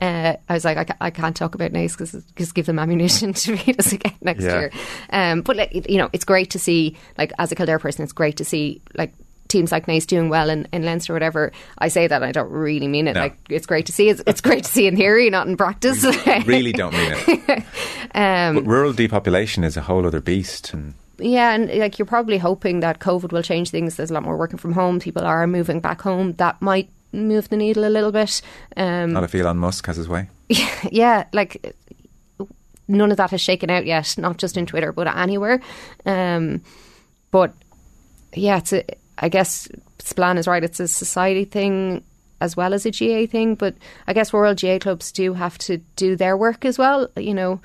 Uh, I was like, I, ca- I can't talk about Naas because just give them ammunition to beat us again next Yeah. year. Um, but like, you know, it's great to see. Like as a Kildare person, it's great to see like teams like Naas doing well in, in Leinster or whatever. I say that and I don't really mean it. No. Like it's great to see. It's, it's great to see in theory, not in practice. really don't mean it. um, But rural depopulation is a whole other beast, and Yeah, and like you're probably hoping that COVID will change things. There's a lot more working from home. People are moving back home. That might move the needle a little bit. Um, not if Elon Musk has his way. yeah, like none of that has shaken out yet, not just in Twitter, but anywhere. Um, but yeah, it's a, I guess Spillane is right. It's a society thing as well as a GAA thing, but I guess World GAA clubs do have to do their work as well. You know,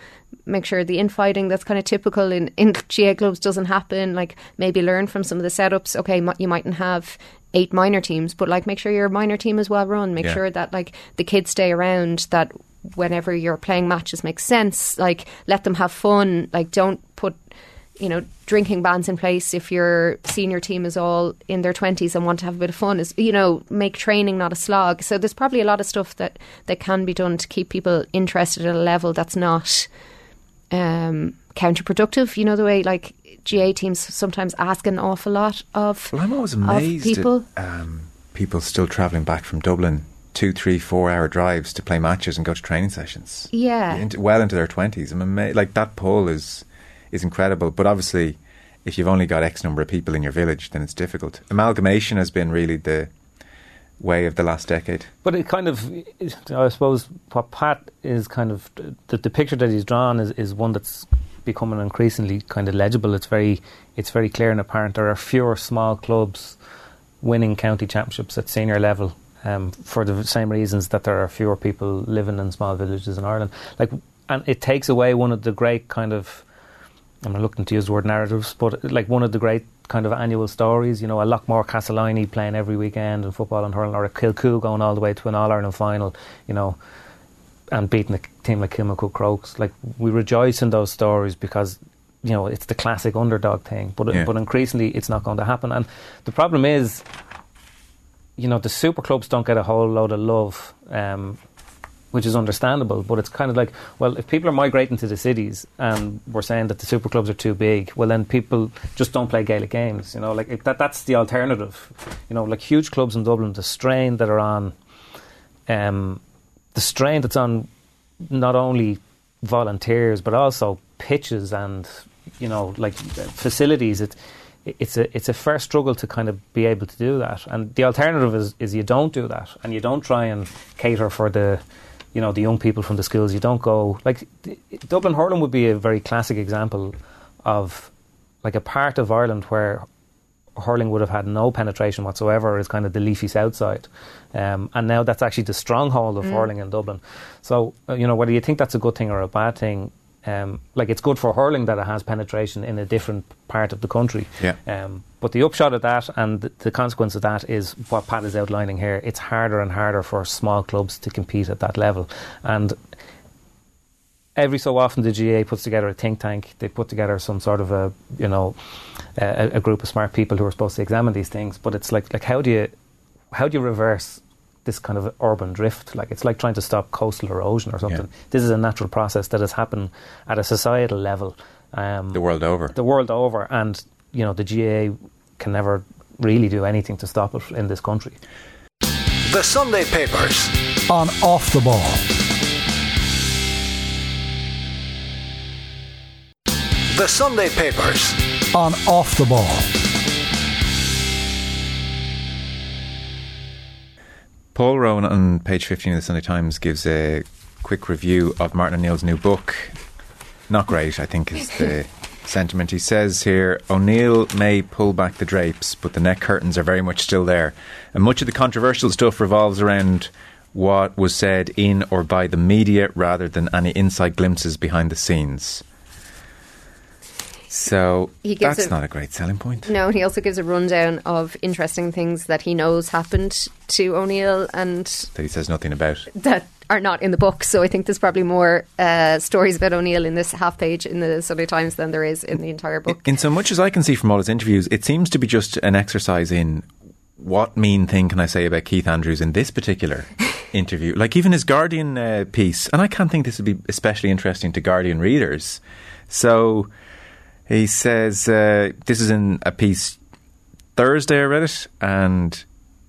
make sure the infighting that's kind of typical in, in GAA clubs doesn't happen. Like maybe learn from some of the setups. Okay, you mightn't have eight minor teams, but like make sure your minor team is well run. Make Yeah. sure that like the kids stay around. That whenever you're playing matches makes sense. Like let them have fun. Like don't put you know drinking bans in place if your senior team is all in their 20s and want to have a bit of fun is you know make training not a slog so there's probably a lot of stuff that that can be done to keep people interested at a level that's not um counterproductive you know the way like GAA teams sometimes ask an awful lot of Well, I'm always amazed people at um, people still travelling back from Dublin, two, three, four hour drives to play matches and go to training sessions. yeah Into, well into their twenties. I'm amazed. Like that poll is is incredible. But obviously, if you've only got X number of people in your village, then it's difficult. Amalgamation has been really the way of the last decade. But it kind of, I suppose, what Pat is kind of the, the picture that he's drawn is, is one that's becoming increasingly kind of legible. It's very, it's very clear and apparent. There are fewer small clubs winning county championships at senior level um, for the same reasons that there are fewer people living in small villages in Ireland. Like, and it takes away one of the great kind of I'm reluctant to use the word narratives, but like one of the great kind of annual stories. You know, a Loughmore Castleiney playing every weekend in football and hurling, or a Kilcoo going all the way to an All Ireland final. You know, and beating a team like Kilmacud Crokes. Like we rejoice in those stories because you know it's the classic underdog thing. But Yeah. but increasingly it's not going to happen. And the problem is, you know, the super clubs don't get a whole load of love. Um, which is understandable, but it's kind of like, well, if people are migrating to the cities and we're saying that the super clubs are too big, well, then people just don't play Gaelic games. You know, like if that that's the alternative. You know, like huge clubs in Dublin, the strain that are on, um, the strain that's on not only volunteers but also pitches and you know like facilities. It, it's a it's a fair struggle to kind of be able to do that, and the alternative is is you don't do that, and you don't try and cater for the you know the young people from the schools. You don't go like Dublin hurling would be a very classic example of like a part of Ireland where hurling would have had no penetration whatsoever is kind of the leafy south side, um, and now that's actually the stronghold of hurling in Dublin. So uh, you know whether you think that's a good thing or a bad thing. Um, like it's good for hurling that it has penetration in a different part of the country. Yeah. Um, but the upshot of that and the, consequence of that is what Pat is outlining here. It's harder and harder for small clubs to compete at that level. And every so often the GAA puts together a think tank. They put together some sort of a, you know, a, a group of smart people who are supposed to examine these things. But it's like, like how do you, how do you reverse this kind of urban drift? Like it's like trying to stop coastal erosion or something. Yeah. This is a natural process that has happened at a societal level. Um, The world over. the world over, and you know the GAA can never really do anything to stop it in this country. The Sunday Papers. on Off the Ball. The Sunday Papers. On Off the Ball. Paul Rowan on page 15 of the Sunday Times gives a quick review of Martin O'Neill's new book. Not great, I think, is the sentiment. He says here O'Neill may pull back the drapes, but the neck curtains are very much still there. And much of the controversial stuff revolves around what was said in or by the media rather than any inside glimpses behind the scenes. So He gives that's a- not a great selling point. No, he also gives a rundown of interesting things that he knows happened to O'Neill and That he says nothing about. that are not in the book. So I think there's probably more uh, stories about O'Neill in this half page in the Sunday Times than there is in the entire book. In so much as I can see from all his interviews, it seems to be just an exercise in what mean thing can I say about Keith Andrews in this particular interview. Like even his Guardian uh, piece, and I can't think this would be especially interesting to Guardian readers. So he says uh, this is in a piece Thursday. I read it, and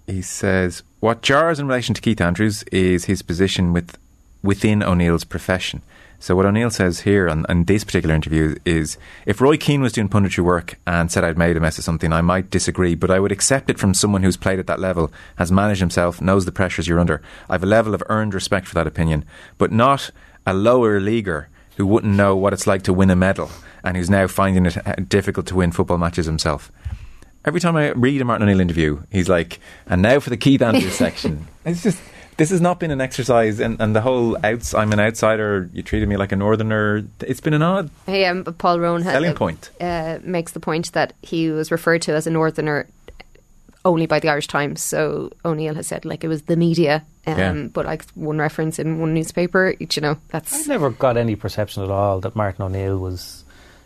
he says what jars in relation to Keith Andrews is his position with within O'Neill's profession. So what O'Neill says here on, on this particular interview is, if Roy Keane was doing punditry work and said I'd made a mess of something, I might disagree, but I would accept it from someone who's played at that level, has managed himself, knows the pressures you're under. I've a level of earned respect for that opinion, but not a lower leaguer who wouldn't know what it's like to win a medal and who's now finding it uh, difficult to win football matches himself. Every time I read a Martin O'Neill interview, he's like, and now for the Keith Andrews section. It's just, this has not been an exercise, and, and the whole outs, I'm an outsider, you treated me like a northerner. It's been an odd Hey, um, Paul Rowan has, selling point. uh, makes the point that he was referred to as a northerner only by the Irish Times. So O'Neill has said like it was the media, um, Yeah. but like one reference in one newspaper. You know, that's. I that's never got any perception at all that Martin O'Neill was,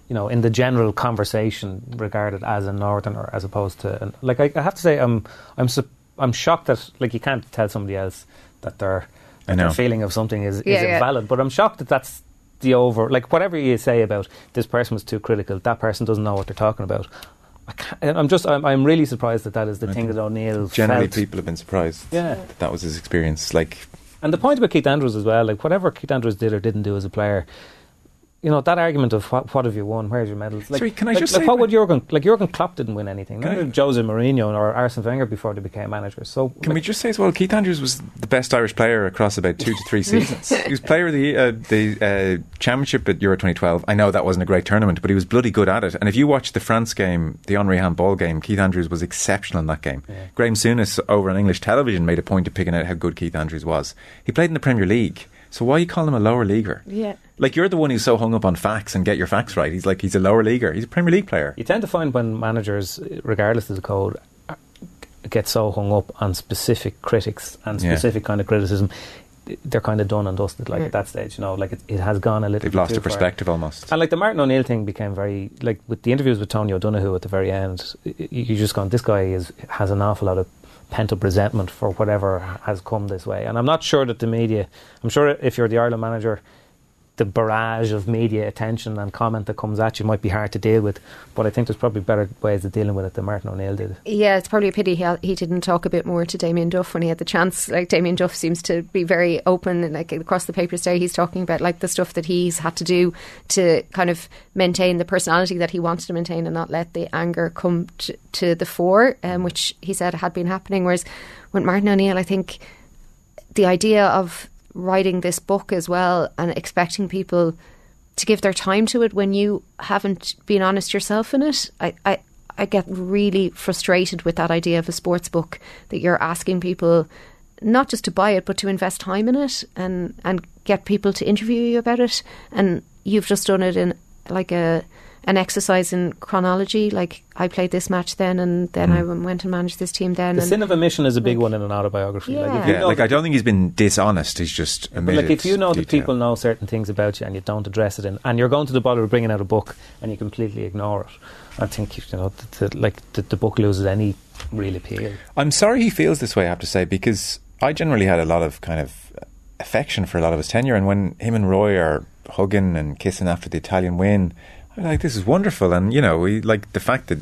you know, in the general conversation regarded as a northerner as opposed to an, like I, I have to say I'm I'm sup- I'm shocked that like you can't tell somebody else that their I that their feeling of something is, is Yeah, yeah. invalid, but I'm shocked that that's the over like whatever you say about this person was too critical, that person doesn't know what they're talking about. I I'm just I'm, I'm really surprised that that is the I thing that O'Neill Generally, felt. people have been surprised. Yeah. that that was his experience. Like, And the point about Keith Andrews as well, like whatever Keith Andrews did or didn't do as a player, you know that argument of what, what have you won, where's your medals? Like, Sorry, can I like, just like say- what would Jurgen like Jurgen Klopp didn't win anything, Can neither I- did Jose Mourinho or Arsene Wenger before they became managers. So Can we just say as well, Keith Andrews was the best Irish player across about two to three seasons. he was player of the uh, the uh, championship at Euro 2012. I know that wasn't a great tournament, but he was bloody good at it. And if you watch the France game, the Henri handball game, Keith Andrews was exceptional in that game. Graham Souness over on English television made a point of picking out how good Keith Andrews was. He played in the Premier League. So why you call him a lower leaguer? Yeah. Like you're the one who's so hung up on facts and get your facts right. He's like he's a lower leaguer. He's a Premier League player. You tend to find when managers, regardless of the code, get so hung up on specific critics and Yeah. specific kind of criticism, they're kind of done and dusted. Like Yeah. at that stage, you know, like it, it has gone a little. They've bit lost too the far. perspective almost. And like the Martin O'Neill thing became very like with the interviews with Tony O'Donoghue at the very end. y- y- You just gone, this guy is has an awful lot of pent up resentment for whatever has come this way. And I'm not sure that the media. I'm sure if you're the Ireland manager, the barrage of media attention and comment that comes at you might be hard to deal with. But I think there's probably better ways of dealing with it than Martin O'Neill did. Yeah, it's probably a pity he, he didn't talk a bit more to Damien Duff when he had the chance. Like Damien Duff seems to be very open, and like across the papers today, he's talking about like the stuff that he's had to do to kind of maintain the personality that he wanted to maintain and not let the anger come to, to the fore, um, which he said had been happening. Whereas with Martin O'Neill, I think the idea of writing this book as well and expecting people to give their time to it when you haven't been honest yourself in it. I, I, I get really frustrated with that idea of a sports book that you're asking people not just to buy it but to invest time in it and, and get people to interview you about it and you've just done it in like a an exercise in chronology like I played this match then and then hmm. I went and managed this team then The and sin of omission is a big one in an autobiography. Like if Yeah. you Yeah, know like I don't think he's been dishonest. He's just But omitted like if you know that people know certain things about you and you don't address it in, and you're going to the bother of bringing out a book and you completely ignore it, I think you know the, the, like the, the book loses any real appeal. I'm sorry he feels this way. I have to say because I generally had a lot of kind of affection for a lot of his tenure, and when him and Roy are hugging and kissing after the Italian win, I'm like, this is wonderful. And you know, we like the fact that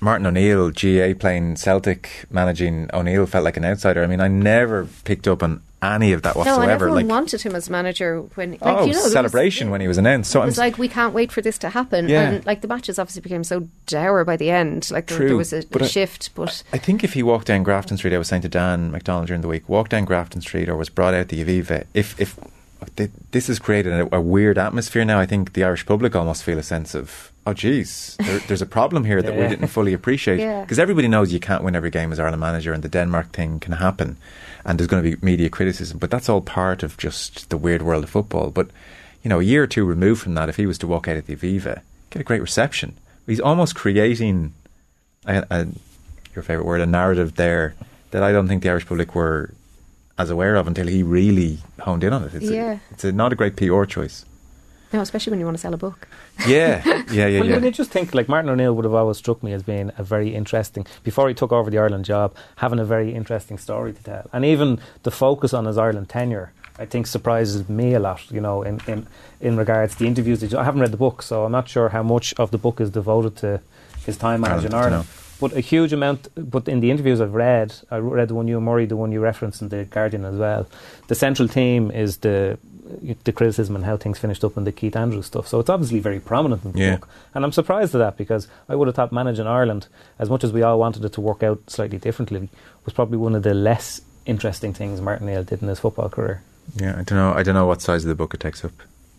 Martin O'Neill, GAA playing Celtic, managing O'Neill felt like an outsider. I mean, I never picked up on any of that no, whatsoever. and everyone like, wanted him as manager when like oh, you know there was- celebration when he was announced. So it I'm was like we can't wait for this to happen. Yeah. And like the matches obviously became so dour by the end. Like there, True, there was a, but a I- shift, but I think if he walked down Grafton Street, I was saying to Dan McDonald during the week, walked down Grafton Street or was brought out the Aviva, if if th- this has created a, a weird atmosphere now, I think the Irish public almost feel a sense of, oh, geez, there, there's a problem here that we didn't fully appreciate. Yeah. Because everybody knows you can't win every game as Ireland manager, and the Denmark thing can happen, and there's going to be media criticism, but that's all part of just the weird world of football. But you know, a year or two removed from that, if he was to walk out at the Aviva, get a great reception. He's almost creating a, a, your favourite word, a narrative there that I don't think the Irish public were as aware of until he really honed in on it. It's, Yeah. a, it's a, not a great PR choice. no, especially when you want to sell a book. Yeah, yeah, yeah, Well, when yeah. you just think like Martin O'Neill would have always struck me as being a very interesting before he took over the Ireland job, having a very interesting story to tell, and even the focus on his Ireland tenure. I think surprises me a lot, you know, in, in, in regards to the interviews. That I haven't read the book, so I'm not sure how much of the book is devoted to his time managing Ireland, Ireland. no. But a huge amount. But in the interviews I've read, I read the one you and Murray, the one you referenced in the Guardian as well. The central theme is the the criticism and how things finished up in the Keith Andrews stuff. So it's obviously very prominent in the Yeah. book, and I'm surprised at that because I would have thought managing Ireland, as much as we all wanted it to work out slightly differently, was probably one of the less interesting things Martin O'Neill did in his football career. Yeah, I don't know. I don't know what size of the book it takes up,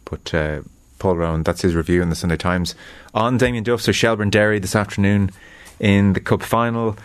but uh, Paul Rowan, that's his review in the Sunday Times on Damien Duff. So Shelbourne Derry this afternoon in the cup final.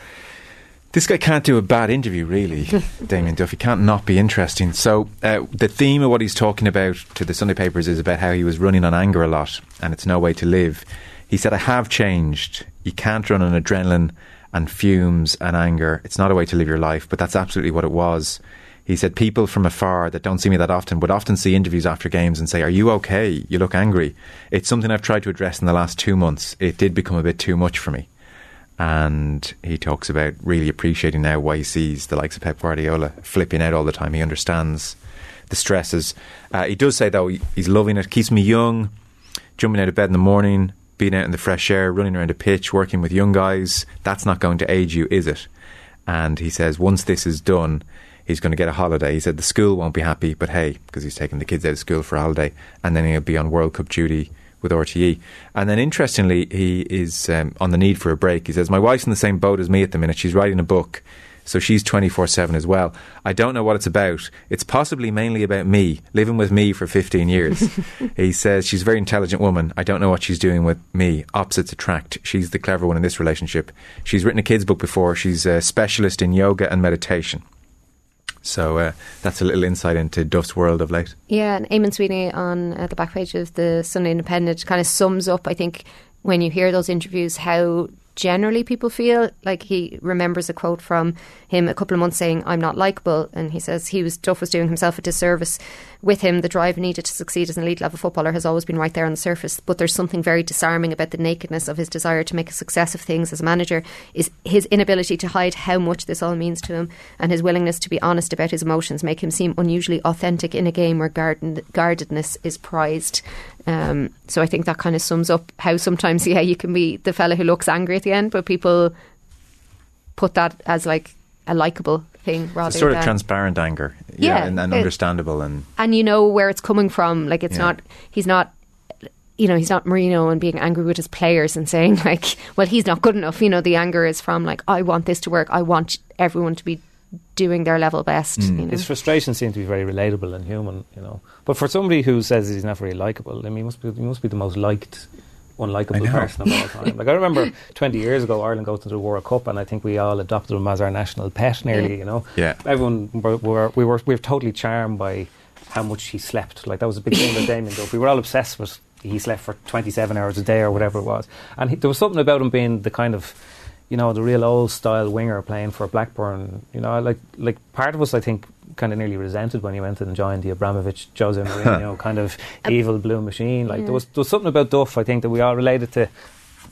This guy can't do a bad interview, really, Damien Duff. He can't not be interesting. So uh, the theme of what he's talking about to the Sunday papers is about how he was running on anger a lot, and it's no way to live. He said, "I have changed. You can't run on adrenaline and fumes and anger. It's not a way to live your life, but that's absolutely what it was." He said, People from afar that don't see me that often would often see interviews after games and say, Are you okay? You look angry. It's something I've tried to address in the last two months. It did become a bit too much for me. And he talks about really appreciating now why he sees the likes of Pep Guardiola flipping out all the time. He understands the stresses. Uh, he does say, though, he, he's loving it. Keeps me young, jumping out of bed in the morning, being out in the fresh air, running around a pitch, working with young guys. That's not going to age you, is it? And he says, once this is done, he's going to get a holiday. He said the school won't be happy, but hey, because he's taking the kids out of school for a holiday, and then he'll be on World Cup duty with RTE. And then interestingly, he is um, on the need for a break. He says, My wife's in the same boat as me at the minute. She's writing a book. So she's 24 7 as well. I don't know what it's about. It's possibly mainly about me, living with me for 15 years. he says she's a very intelligent woman. I don't know what she's doing with me. Opposites attract. She's the clever one in this relationship. She's written a kids' book before. She's a specialist in yoga and meditation. So uh, that's a little insight into Duff's world of late. Yeah, and Eamon Sweeney on uh, the back page of the Sunday Independent kind of sums up, I think, when you hear those interviews, how generally people feel. Like he remembers a quote from him a couple of months saying, I'm not likable. And he says he was, Duff was doing himself a disservice with him. The drive needed to succeed as an elite level footballer has always been right there on the surface. But there's something very disarming about the nakedness of his desire to make a success of things as a manager, is his inability to hide how much this all means to him and his willingness to be honest about his emotions make him seem unusually authentic in a game where guardedness is prized. Um, so I think that kind of sums up how sometimes, yeah, you can be the fella who looks angry at the end, but people put that as like a likable thing rather It's sort than of transparent anger, Yeah, and, and it- understandable, and and you know where it's coming from. Like it's Yeah. not he's not you know, he's not Mourinho and being angry with his players and saying like, well, he's not good enough. You know, the anger is from like, I want this to work. I want everyone to be doing their level best. Mm. You know? His frustrations seem to be very relatable and human, you know. But for somebody who says he's not very likable, I mean, he must be, he must be the most liked, I unlikable person of all time. Like I remember 20 years ago, Ireland goes to the World Cup, and I think we all adopted him as our national pet, nearly, you know. Yeah. Everyone were, were we were we were totally charmed by how much he slept. Like that was a big thing with Damien Duff. We were all obsessed with he slept for 27 hours a day or whatever it was, and he, there was something about him being the kind of you know, the real old style winger playing for Blackburn. You know, like like part of us, I think, kind of nearly resented when he went and joined the Abramovich, Jose Mourinho kind of evil blue machine. Like there was there was something about Duff, I think, that we all related to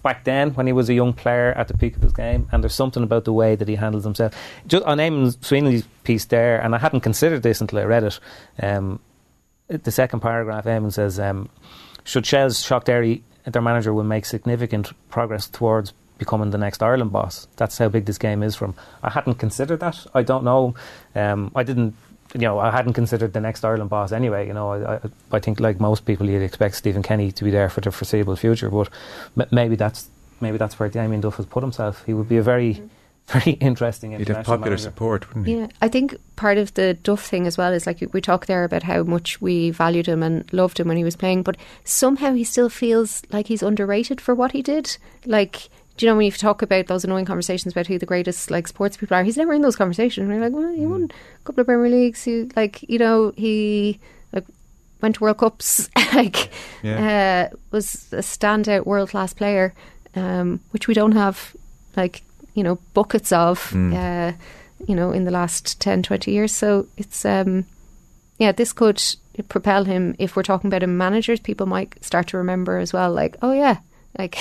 back then when he was a young player at the peak of his game. And there's something about the way that he handles himself. Just on Eamon Sweeney's piece there, and I hadn't considered this until I read it. Um, the second paragraph, Eamon says, um, "Should Shels shock Derry, their manager will make significant progress towards." Becoming the next Ireland boss. That's how big this game is from. I hadn't considered that. I don't know. Um, I didn't. You know, I hadn't considered the next Ireland boss anyway. You know, I, I, I think like most people, you'd expect Stephen Kenny to be there for the foreseeable future. But m- maybe that's maybe that's where Damien Duff has put himself. He would be a very, very interesting. he'd have popular manager. support, wouldn't he? Yeah, I think part of the Duff thing as well is like we talked there about how much we valued him and loved him when he was playing, but somehow he still feels like he's underrated for what he did. Like, do you know when you talk about those annoying conversations about who the greatest like sports people are? He's never in those conversations. We're like, well, he won a couple of Premier Leagues. He like, you know, he like went to World Cups. like, Yeah. uh, was a standout world class player, um, which we don't have like you know buckets of. Uh, you know, in the last 10, 20 years. So it's, um, yeah, this could propel him. If we're talking about him managers, people might start to remember as well, like, oh, yeah, like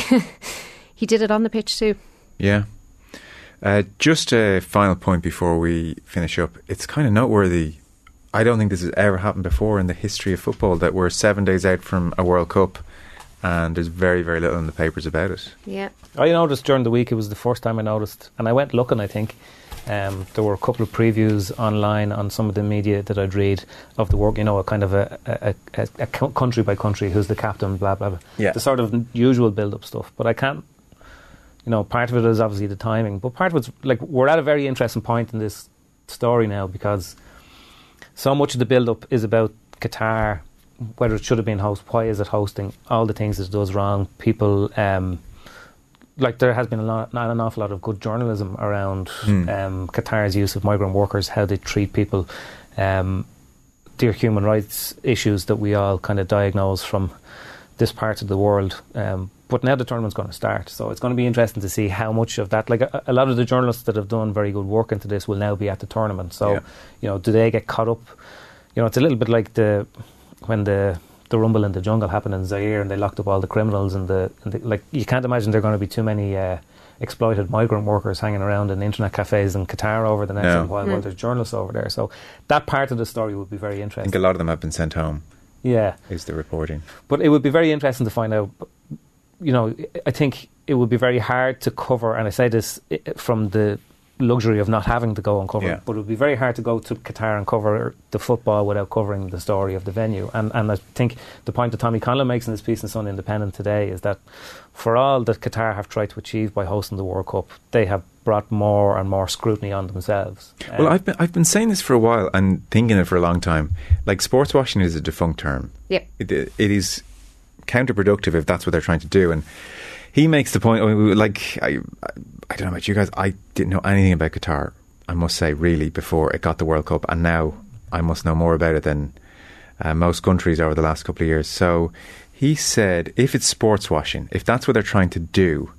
he did it on the pitch too. Yeah. Uh, just a final point before we finish up. It's kind of noteworthy. I don't think this has ever happened before in the history of football that we're seven days out from a World Cup and there's very, very little in the papers about it. Yeah. I noticed during the week, it was the first time I noticed, and I went looking, I think. Um, there were a couple of previews online on some of the media that I'd read of the work, you know, a kind of a, a, a, a country by country, who's the captain, blah, blah, blah. Yeah. The sort of usual build up stuff. But I can't, you know, part of it is obviously the timing, but part of it's like we're at a very interesting point in this story now because so much of the build up is about Qatar, whether it should have been host, why is it hosting, all the things it does wrong, people. Um, like there has been a lot, not an awful lot of good journalism around Hmm. um, Qatar's use of migrant workers, how they treat people, um, their human rights issues that we all kind of diagnose from this part of the world. Um, but now the tournament's going to start, so it's going to be interesting to see how much of that. Like a, a lot of the journalists that have done very good work into this will now be at the tournament. So, Yeah. you know, do they get caught up? You know, it's a little bit like the when the the rumble in the jungle happened in Zaire and they locked up all the criminals and the, and the like. You can't imagine there are going to be too many. Uh, Exploited migrant workers hanging around in internet cafes in Qatar over the next No. little while, while there's journalists over there. So that part of the story would be very interesting. I think interesting. a lot of them have been sent home, Yeah, is the reporting. but it would be very interesting to find out. You know, I think it would be very hard to cover, and I say this from the luxury of not having to go and cover, Yeah. but it would be very hard to go to Qatar and cover the football without covering the story of the venue. And and I think the point that Tommy Conlon makes in his piece in Sun Independent today is that for all that Qatar have tried to achieve by hosting the World Cup, they have brought more and more scrutiny on themselves. Well, Um, I've been I've been saying this for a while and thinking it for a long time. Like sports washing is a defunct term. Yeah. It, it is counterproductive if that's what they're trying to do. And he makes the point. Like I, I, I don't know about you guys. I didn't know anything about Qatar, I must say, really, before it got the World Cup, and now I must know more about it than uh, most countries over the last couple of years. So he said, if it's sports washing, if that's what they're trying to do,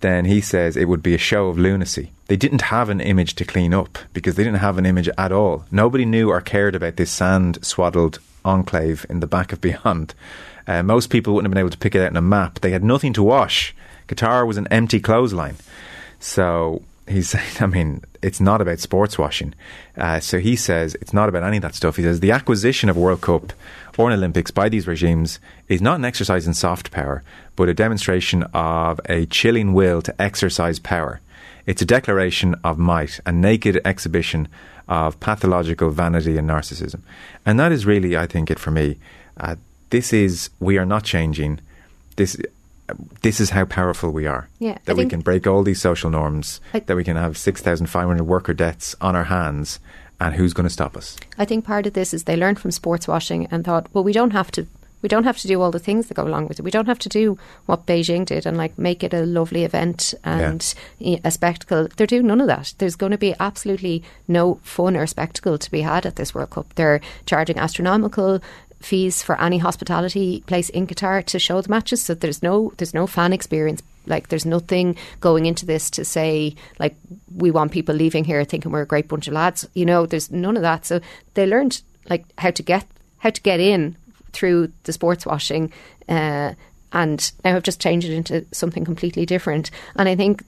then he says it would be a show of lunacy. They didn't have an image to clean up because they didn't have an image at all. Nobody knew or cared about this sand swaddled enclave in the back of Beyond. Uh, most people wouldn't have been able to pick it out in a map. They had nothing to wash. Qatar was an empty clothesline. So he's saying, I mean, it's not about sports washing. Uh, so he says it's not about any of that stuff. He says the acquisition of World Cup or an Olympics by these regimes is not an exercise in soft power, but a demonstration of a chilling will to exercise power. It's a declaration of might, a naked exhibition of pathological vanity and narcissism. And that is really, I think, it for me. Uh, this is, we are not changing. This, this is how powerful we are. Yeah, that we can break all these social norms, I- that we can have 6,500 worker deaths on our hands, and who's going to stop us? I think part of this is they learned from sports washing and thought, well, we don't have to. We don't have to do all the things that go along with it. We don't have to do what Beijing did and like make it a lovely event and a spectacle. They're doing none of that. There's going to be absolutely no fun or spectacle to be had at this World Cup. They're charging astronomical fees for any hospitality place in Qatar to show the matches. So there's no there's no fan experience. Like there's nothing going into this to say like we want people leaving here thinking we're a great bunch of lads. You know, there's none of that. So they learned like how to get how to get in through the sports washing, uh, and now have just changed it into something completely different. And I think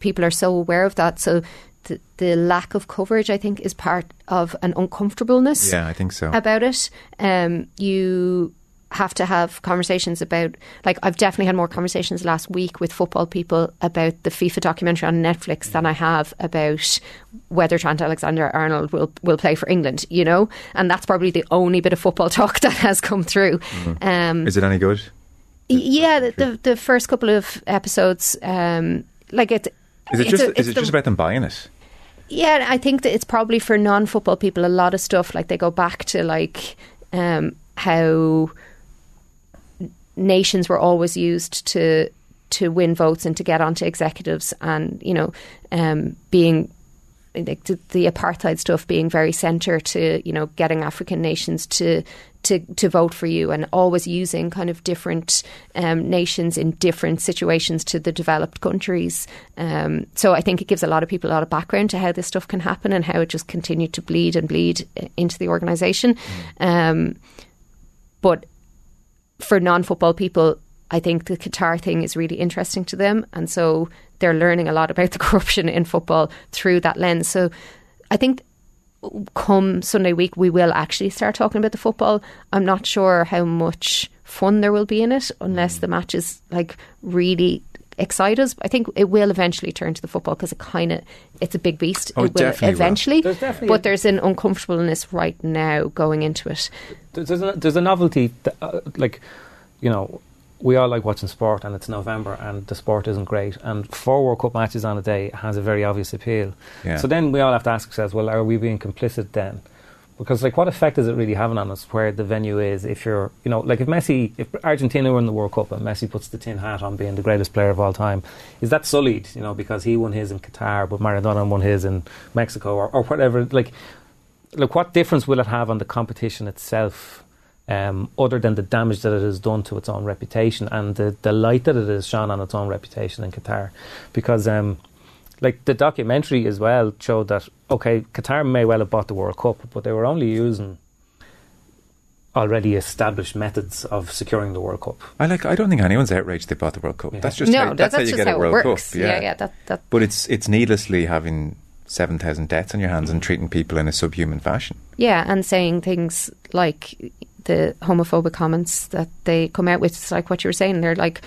people are so aware of that. So the, the lack of coverage, I think, is part of an uncomfortableness Yeah, I think so. about it. Um, you have to have conversations about, like, I've definitely had more conversations last week with football people about the FIFA documentary on Netflix than I have about whether Trent Alexander Arnold will will play for England. You know, and that's probably the only bit of football talk that has come through. Um, Is it any good? yeah, the, the the first couple of episodes, um, like it. Is it just a- is it the- just about them buying it? yeah, I think that it's probably for non-football people. A lot of stuff like they go back to like um, how nations were always used to to win votes and to get onto executives, and you know, um, being like the, the apartheid stuff being very centre to you know getting African nations to to to vote for you and always using kind of different um, nations in different situations to the developed countries. Um, so I think it gives a lot of people a lot of background to how this stuff can happen and how it just continued to bleed and bleed uh, into the organisation. Um, but for non-football people, I think the Qatar thing is really interesting to them, and so they're learning a lot about the corruption in football through that lens. So I think come Sunday week we will actually start talking about the football. I'm not sure how much fun there will be in it unless the matches like really excite us. I think it will eventually turn to the football because it kind of it's a big beast. Oh, it will definitely will. eventually, There's definitely but a- there's an uncomfortableness right now going into it. there's a, there's a novelty that, uh, like you know we all like watching sport and it's November and the sport isn't great and four World Cup matches on a day has a very obvious appeal. Yeah. so then we all have to ask ourselves well are we being complicit then? Because like what effect is it really having on us where the venue is if you're you know like if Messi if Argentina were in the World Cup and Messi puts the tin hat on being the greatest player of all time is that sullied you know because he won his in Qatar but Maradona won his in Mexico or, or whatever? Like like what difference will it have on the competition itself um, other than the damage that it has done to its own reputation and the, the light that it has shone on its own reputation in Qatar because um, like the documentary as well showed that okay Qatar may well have bought the World Cup but they were only using already established methods of securing the World Cup I like. I don't think anyone's outraged they bought the World Cup. Yeah. That's just no, how, that- that's, how you just get how a World it works. Cup. yeah, yeah, that that But it's it's needlessly having seven thousand deaths on your hands and treating people in a subhuman fashion. Yeah, and saying things like the homophobic comments that they come out with. It's like what you were saying. They're like,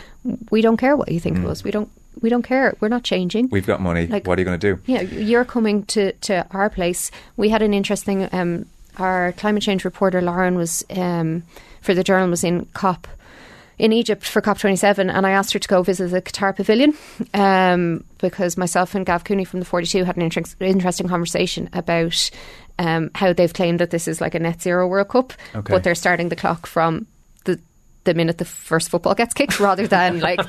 we don't care what you think of us. We don't. We don't care. We're not changing. We've got money. Like- what are you going to do? Yeah, you're coming to, to our place. We had an interesting. Um, our climate change reporter Lauren was um, for the journal was in COP in Egypt for COP27, and I asked her to go visit the Qatar Pavilion um, because myself and Gav Cooney from the 42 had an inter- interesting conversation about um, how they've claimed that this is like a net zero World Cup, Okay. but they're starting the clock from the the minute the first football gets kicked, rather than like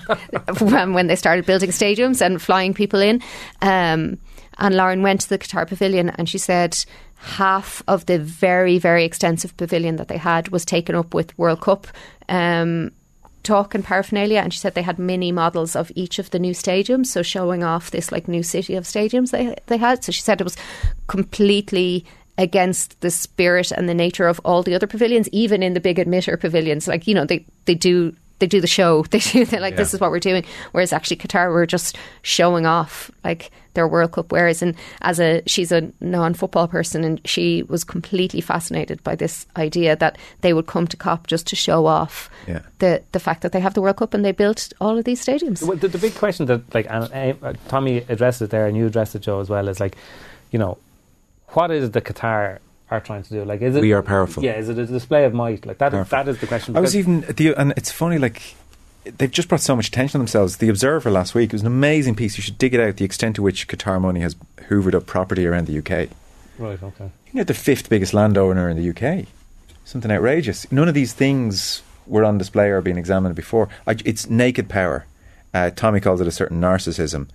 when, when they started building stadiums and flying people in. Um, and Lauren went to the Qatar pavilion and she said half of the very, very extensive pavilion that they had was taken up with World Cup. Um, talk and paraphernalia and she said they had mini models of each of the new stadiums so showing off this like new city of stadiums they they had so she said it was completely against the spirit and the nature of all the other pavilions even in the big emitter pavilions. Like you know they they do they do the show. They do they like this is what we're doing. Whereas actually Qatar were just showing off like their World Cup. Wears and as a she's a non-football person and she was completely fascinated by this idea that they would come to COP just to show off Yeah. the the fact that they have the World Cup and they built all of these stadiums. Well, the, the big question that, like, and, uh, Tommy addressed it there, and you addressed it, Joe, as well, is like, you know, what is the Qatar are trying to do? Like, is it We are powerful. Yeah, is it a display of might? Like that. Is, that is the question. I was even the and it's funny like they've just brought so much attention to themselves. The Observer last week it was an amazing piece. You should dig it out. The extent to which Qatar money has hoovered up property around the UK. right. Okay. You know, the fifth biggest landowner in the UK. Something outrageous. None of these things were on display or being examined before. I, it's naked power. Uh, Tommy calls it a certain narcissism.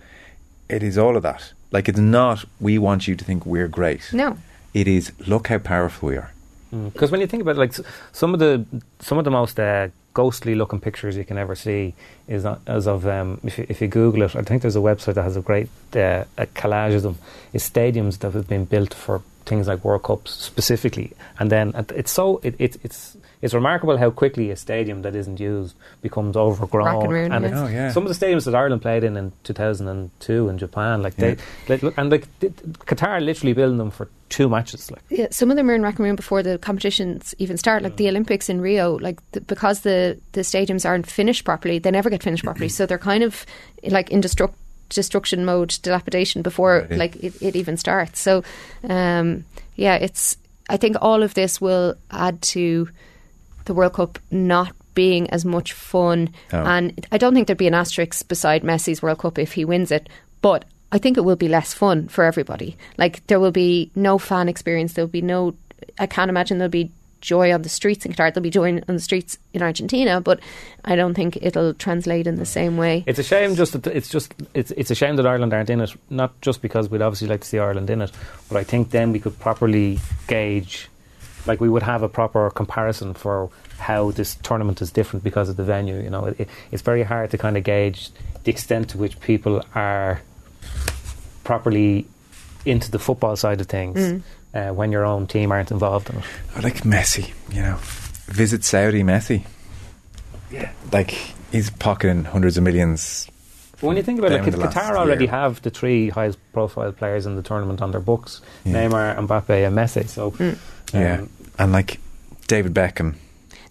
It is all of that. Like it's not. We want you to think we're great. No. It is. Look how powerful we are. Because when you think about it, like some of the some of the most uh, ghostly looking pictures you can ever see is not, as of um, if you, if you Google it, I think there's a website that has a great uh, a collage of them. Is stadiums that have been built for things like World Cups specifically, and then it's so it, it, it's it's remarkable how quickly a stadium that isn't used becomes overgrown. Rack and ruin, and yeah. Oh, yeah. some of the stadiums that Ireland played in in 2002 in Japan, like Yeah. they, like, and like th- Qatar literally building them for two matches, like. Yeah, some of them are in Rack and Ruin before the competitions even start. Like the Olympics in Rio, like the, because the the stadiums aren't finished properly, they never get finished properly. So they're kind of like in destruction mode, dilapidation before Right. like it, it even starts. So um, yeah, it's. I think all of this will add to the World Cup not being as much fun. Oh. And I don't think there'd be an asterisk beside Messi's World Cup if he wins it. But I think it will be less fun for everybody. Like there will be no fan experience. There'll be no. I can't imagine there'll be joy on the streets in Qatar. There'll be joy on the streets in Argentina, but I don't think it'll translate in the same way. It's a shame. Just that it's just it's it's a shame that Ireland aren't in it. Not just because we'd obviously like to see Ireland in it, but I think then we could properly gauge, like we would have a proper comparison for how this tournament is different because of the venue. You know, it, it's very hard to kind of gauge the extent to which people are properly into the football side of things uh, when your own team aren't involved in it. I like Messi, you know. Visit Saudi Messi. Yeah. Like, he's pocketing hundreds of millions. But when you think about it, like, the Qatar already year. have the three highest profile players in the tournament on their books Yeah. Neymar, Mbappe, and Messi. So, um, yeah. Um, and, like, David Beckham.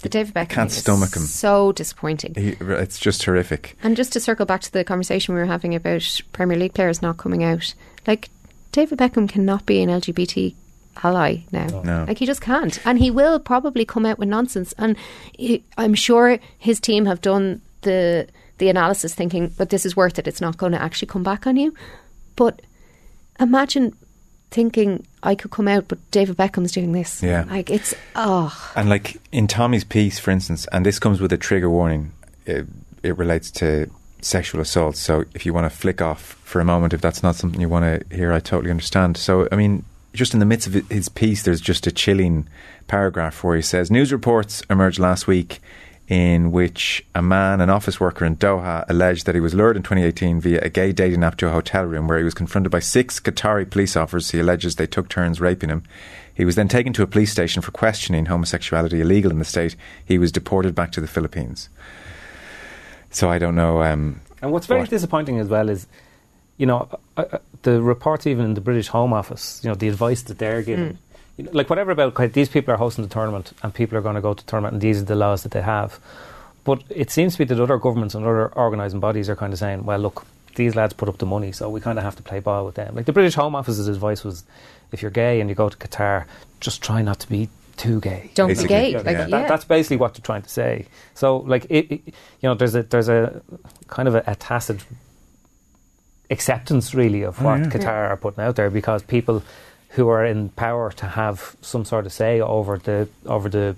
The David Beckham can't stomach him. So disappointing. He, it's just horrific. And just to circle back to the conversation we were having about Premier League players not coming out, like David Beckham cannot be an LGBT ally now. No. Like he just can't, and he will probably come out with nonsense. And he, I'm sure his team have done the the analysis, thinking, "But this is worth it. It's not going to actually come back on you." But imagine thinking I could come out, but David Beckham's doing this. Yeah. like it's oh, And, like, in Tommy's piece, for instance, and this comes with a trigger warning, it, it relates to sexual assault. So, if you want to flick off for a moment, if that's not something you want to hear, I totally understand. So, I mean, just in the midst of his piece, there's just a chilling paragraph where he says News reports emerged last week in which a man, an office worker in Doha, alleged that he was lured in 2018 via a gay dating app to a hotel room where he was confronted by six Qatari police officers. He alleges they took turns raping him. He was then taken to a police station for questioning homosexuality illegal in the state. He was deported back to the Philippines. So I don't know. Um, And what's very What? disappointing as well is, you know, uh, uh, the reports even in the British Home Office, you know, the advice that they're giving. You know, like whatever about okay, these people are hosting the tournament and people are going to go to the tournament and these are the laws that they have. But it seems to be that other governments and other organising bodies are kind of saying, well, look, these lads put up the money, so we kind of have to play ball with them. Like the British Home Office's advice was, if you're gay and you go to Qatar, just try not to be too gay. don't be gay. yeah, like, yeah. That, that's basically what they're trying to say. So, like, it, it, you know, there's a there's a kind of a, a tacit acceptance, really, of oh, what yeah. Qatar are putting out there because people who are in power to have some sort of say over the over the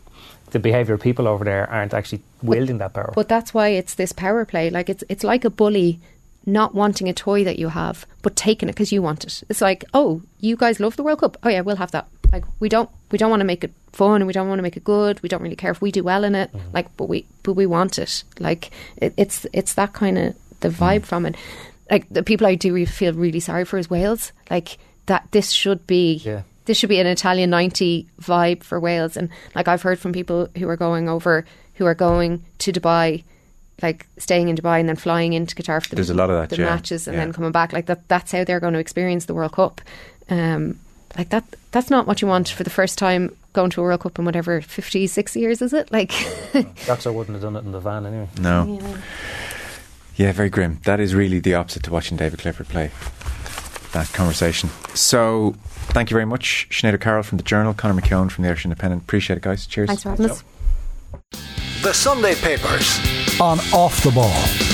the behaviour of people over there aren't actually wielding that power. But that's why it's this power play. Like it's it's like a bully not wanting a toy that you have, but taking it because you want it. It's like, oh, you guys love the World Cup. Oh yeah, we'll have that. Like we don't we don't want to make it fun and we don't want to make it good. We don't really care if we do well in it. Mm-hmm. Like, but we but we want it. Like it, it's it's that kind of the vibe mm. from it. Like the people I do feel really sorry for is Wales. Like that this should be Yeah. this should be an Italia 90 vibe for Wales. And like I've heard from people who are going over, who are going to Dubai, like staying in Dubai and then flying into Qatar for the, There's a lot of that, the yeah. matches and Yeah. then coming back. Like that, that's how they're going to experience the World Cup. Um, like that, that's not what you want for the first time going to a World Cup in whatever 50, 60 years, is it? Like, That's I wouldn't have done it in the van anyway. No. Yeah, very grim. That is really the opposite to watching David Clifford play. That conversation. So, thank you very much, Sinead Carroll from the Journal, Conor McKeown from the Irish Independent. Appreciate it, guys. Cheers. thanks for having us. The Sunday Papers. On Off the Ball.